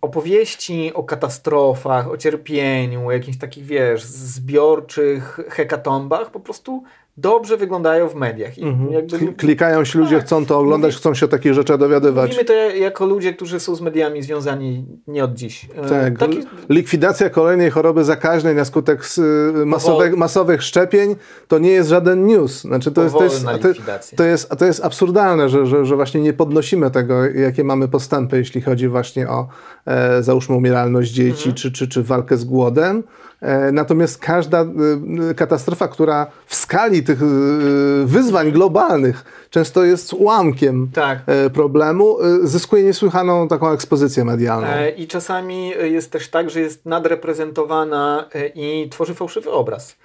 S1: opowieści o katastrofach, o cierpieniu, o jakichś takich, wiesz, zbiorczych hekatombach po prostu dobrze wyglądają w mediach. I
S2: mhm. jakby, Klikają się ludzie, tak, chcą to oglądać, chcą się o takich rzeczach dowiadywać.
S1: Mówimy to jako ludzie, którzy są z mediami związani nie od dziś.
S2: E, tak. Taki... Likwidacja kolejnej choroby zakaźnej na skutek masowych, masowych szczepień to nie jest żaden news. Znaczy, to, jest, to, jest, to, to, jest, to jest absurdalne, że, że, że właśnie nie podnosimy tego, jakie mamy postępy, jeśli chodzi właśnie o e, załóżmy umieralność dzieci, mhm. czy, czy, czy walkę z głodem. E, natomiast każda e, katastrofa, która w skali tych e, wyzwań globalnych często jest ułamkiem tak. problemu, zyskuje niesłychaną taką ekspozycję medialną.
S1: I czasami jest też tak, że jest nadreprezentowana i tworzy fałszywy obraz.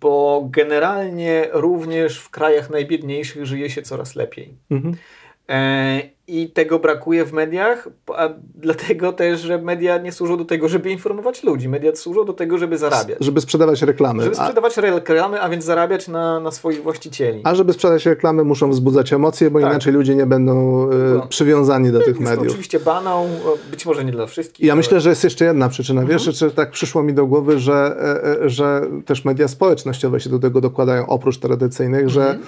S1: Bo generalnie również w krajach najbiedniejszych żyje się coraz lepiej. Mhm. I tego brakuje w mediach, a dlatego też, że media nie służą do tego, żeby informować ludzi. Media służą do tego, żeby zarabiać.
S2: Żeby sprzedawać reklamy.
S1: Żeby sprzedawać a... reklamy, a więc zarabiać na, na swoich właścicieli.
S2: A żeby sprzedać reklamy, muszą wzbudzać emocje, bo tak. inaczej ludzie nie będą e, no. przywiązani do tych mediów.
S1: To oczywiście banał, być może nie dla wszystkich.
S2: Ja ale... myślę, że jest jeszcze jedna przyczyna. Mhm. Wiesz, że tak przyszło mi do głowy, że, e, e, że też media społecznościowe się do tego dokładają, oprócz tradycyjnych, mhm. że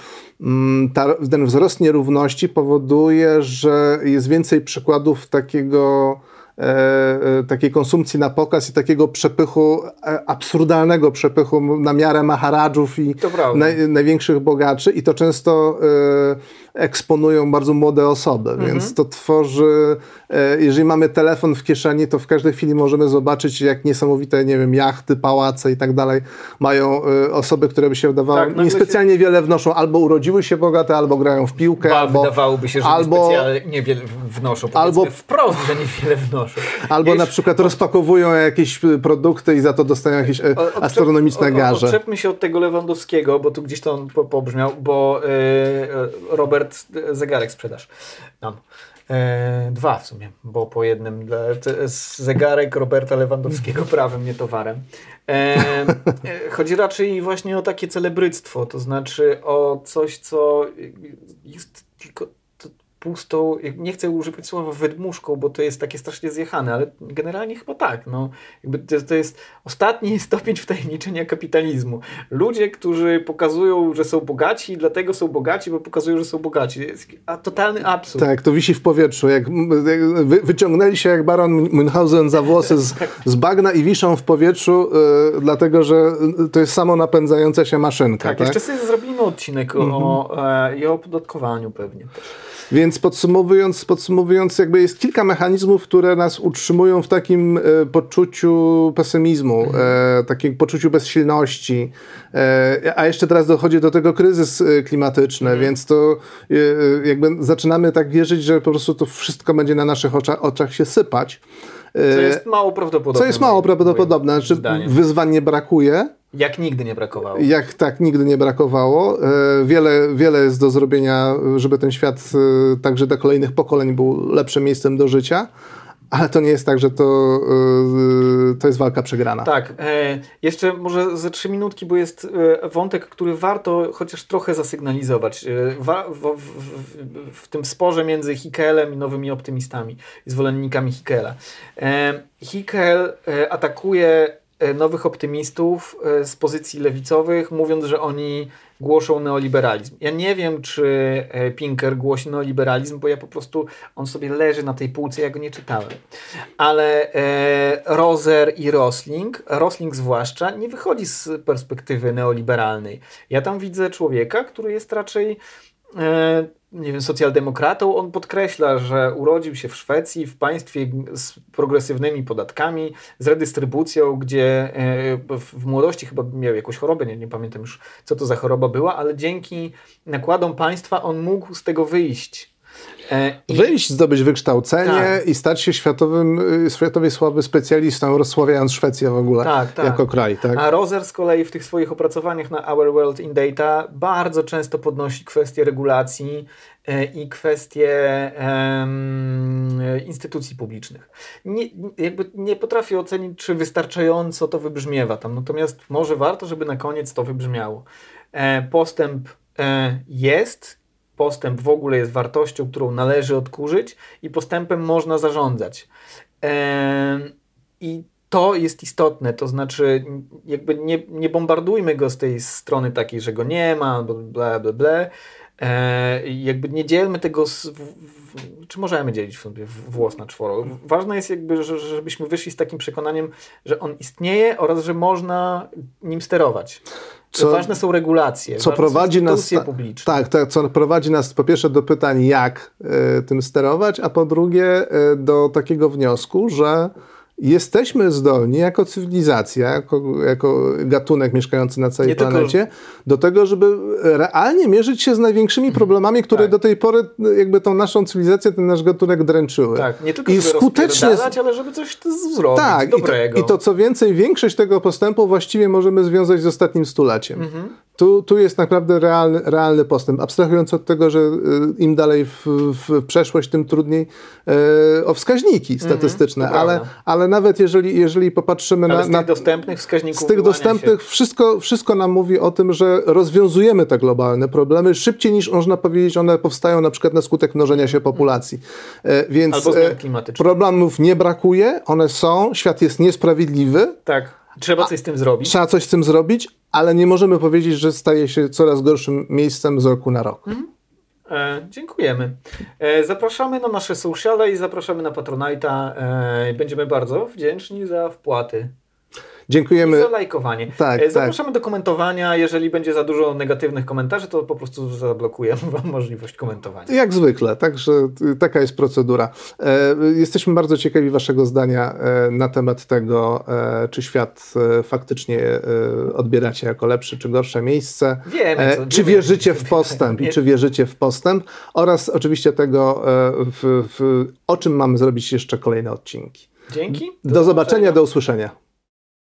S2: ta, ten wzrost nierówności powoduje, że jest więcej przykładów takiego takiej konsumpcji na pokaz i takiego przepychu, e, absurdalnego przepychu na miarę maharadżów i naj, największych bogaczy i to często eksponują bardzo młode osoby, mhm. więc to tworzy, e, jeżeli mamy telefon w kieszeni, to w każdej chwili możemy zobaczyć, jak niesamowite, nie wiem, jachty, pałace i tak dalej mają e, osoby, które by się wydawało tak, niespecjalnie się... wiele wnoszą, albo urodziły się bogate, albo grają w piłkę,
S1: ba,
S2: albo...
S1: Wydawałoby się, że albo, niewiele wnoszą, albo wprost, że niewiele wnoszą.
S2: Albo na przykład rozpakowują jakieś produkty i za to dostają jakieś Odczep... astronomiczne garze.
S1: Odczepmy się od tego Lewandowskiego, bo tu gdzieś to on pobrzmiał, bo yy, Robert zegarek sprzedaż nam. E, dwa w sumie, bo po jednym zegarek Roberta Lewandowskiego prawem, nie towarem. E, chodzi raczej właśnie o takie celebryctwo, to znaczy o coś, co jest pustą, nie chcę używać słowa wydmuszką, bo to jest takie strasznie zjechane, ale generalnie chyba tak. No, jakby to, to jest ostatni stopień wtajemniczenia kapitalizmu. Ludzie, którzy pokazują, że są bogaci, dlatego są bogaci, bo pokazują, że są bogaci. To jest a, totalny absurd.
S2: Tak, to wisi w powietrzu. Jak wy, wyciągnęli się jak baron Münchhausen za włosy z, z bagna i wiszą w powietrzu, y, dlatego że to jest samo napędzająca się maszynka.
S1: Tak, tak? jeszcze sobie zrobimy odcinek mm -hmm. o, e, i o opodatkowaniu pewnie też.
S2: Więc podsumowując, podsumowując, jakby jest kilka mechanizmów, które nas utrzymują w takim e, poczuciu pesymizmu, mhm. e, takim poczuciu bezsilności. E, a jeszcze teraz dochodzi do tego kryzys e, klimatyczny, mhm. więc to e, e, jakby zaczynamy tak wierzyć, że po prostu to wszystko będzie na naszych oczach, oczach się sypać.
S1: Co jest mało prawdopodobne.
S2: Co jest mało prawdopodobne. Znaczy, wyzwań nie brakuje.
S1: Jak nigdy nie brakowało.
S2: Jak tak, nigdy nie brakowało. E, wiele, wiele jest do zrobienia, żeby ten świat e, także dla kolejnych pokoleń był lepszym miejscem do życia. Ale to nie jest tak, że to, e, to jest walka przegrana.
S1: Tak. jeszcze może ze trzy minutki, bo jest wątek, który warto chociaż trochę zasygnalizować. w, w, w, tym sporze między Hickelem i nowymi optymistami, zwolennikami Hickela. Hickel atakuje nowych optymistów e, z pozycji lewicowych, mówiąc, że oni głoszą neoliberalizm. Ja nie wiem, czy e, Pinker głosi neoliberalizm, bo ja po prostu, on sobie leży na tej półce, ja go nie czytałem. Ale e, Roser i Rosling, Rosling zwłaszcza, nie wychodzi z perspektywy neoliberalnej. Ja tam widzę człowieka, który jest raczej e, nie wiem, socjaldemokratą, on podkreśla, że urodził się w Szwecji, w państwie z progresywnymi podatkami, z redystrybucją, gdzie e, w młodości chyba miał jakąś chorobę, nie, nie pamiętam już co to za choroba była, ale dzięki nakładom państwa on mógł z tego wyjść.
S2: E, I... Wyjść, zdobyć wykształcenie tak. i stać się światowym, y, światowej sławy specjalistą, rozsławiając Szwecję w ogóle tak, tak. jako kraj. Tak?
S1: A Roser z kolei w tych swoich opracowaniach na Our World in Data bardzo często podnosi kwestie regulacji e, i kwestie um, instytucji publicznych. Nie, jakby nie potrafię ocenić, czy wystarczająco to wybrzmiewa tam, natomiast może warto, żeby na koniec to wybrzmiało. E, postęp jest postęp w ogóle jest wartością, którą należy odkurzyć i postępem można zarządzać. I to jest istotne, to znaczy jakby nie, nie bombardujmy go z tej strony takiej, że go nie ma, bla, bla, bla. E, jakby nie dzielmy tego, z, w, w, czy możemy dzielić sobie włos na czworo. Ważne jest jakby, że, żebyśmy wyszli z takim przekonaniem, że on istnieje oraz, że można nim sterować. Co, ważne są regulacje, co prowadzi nas publiczne.
S2: Tak, tak, co prowadzi nas po pierwsze do pytań, jak y, tym sterować, a po drugie y, do takiego wniosku, że jesteśmy zdolni jako cywilizacja, jako, jako gatunek mieszkający na całej Nie planecie, tylko... do tego, żeby realnie mierzyć się z największymi mhm. problemami, które tak. do tej pory jakby tą naszą cywilizację, ten nasz gatunek dręczyły.
S1: Tak, nie tylko I żeby skutecznie ale żeby coś zrobić tak, dobrego.
S2: I to, I to co więcej, większość tego postępu właściwie możemy związać z ostatnim stuleciem. Mhm. Tu, tu jest naprawdę realny, realny postęp. Abstrahując od tego, że y, im dalej w, w przeszłość, tym trudniej e, o wskaźniki mhm, statystyczne, ale, ale nawet jeżeli, jeżeli popatrzymy
S1: ale
S2: na...
S1: z tych dostępnych wskaźników
S2: Z tych dostępnych wszystko, wszystko nam mówi o tym, że rozwiązujemy te globalne problemy szybciej niż można powiedzieć, one powstają na przykład na skutek mnożenia się populacji. E, więc
S1: Albo zmian klimatycznych.
S2: problemów nie brakuje, one są, świat jest niesprawiedliwy.
S1: Tak Trzeba coś z tym zrobić.
S2: Trzeba coś z tym zrobić, ale nie możemy powiedzieć, że staje się coraz gorszym miejscem z roku na rok. Mhm.
S1: E, dziękujemy. E, zapraszamy na nasze sociale i zapraszamy na Patronite'a. E, będziemy bardzo wdzięczni za wpłaty.
S2: Dziękujemy.
S1: I za lajkowanie. Tak, e, Zapraszamy tak. do komentowania. Jeżeli będzie za dużo negatywnych komentarzy, to po prostu zablokujemy Wam możliwość komentowania.
S2: Jak zwykle, także taka jest procedura. E, jesteśmy bardzo ciekawi Waszego zdania e, na temat tego, czy świat faktycznie odbieracie jako lepsze czy gorsze miejsce.
S1: Wiemy,
S2: co, czy wierzycie w postęp i czy wierzycie w postęp oraz oczywiście tego, w, w, o czym mamy zrobić jeszcze kolejne odcinki.
S1: Dzięki.
S2: Do, do zobaczenia, do usłyszenia.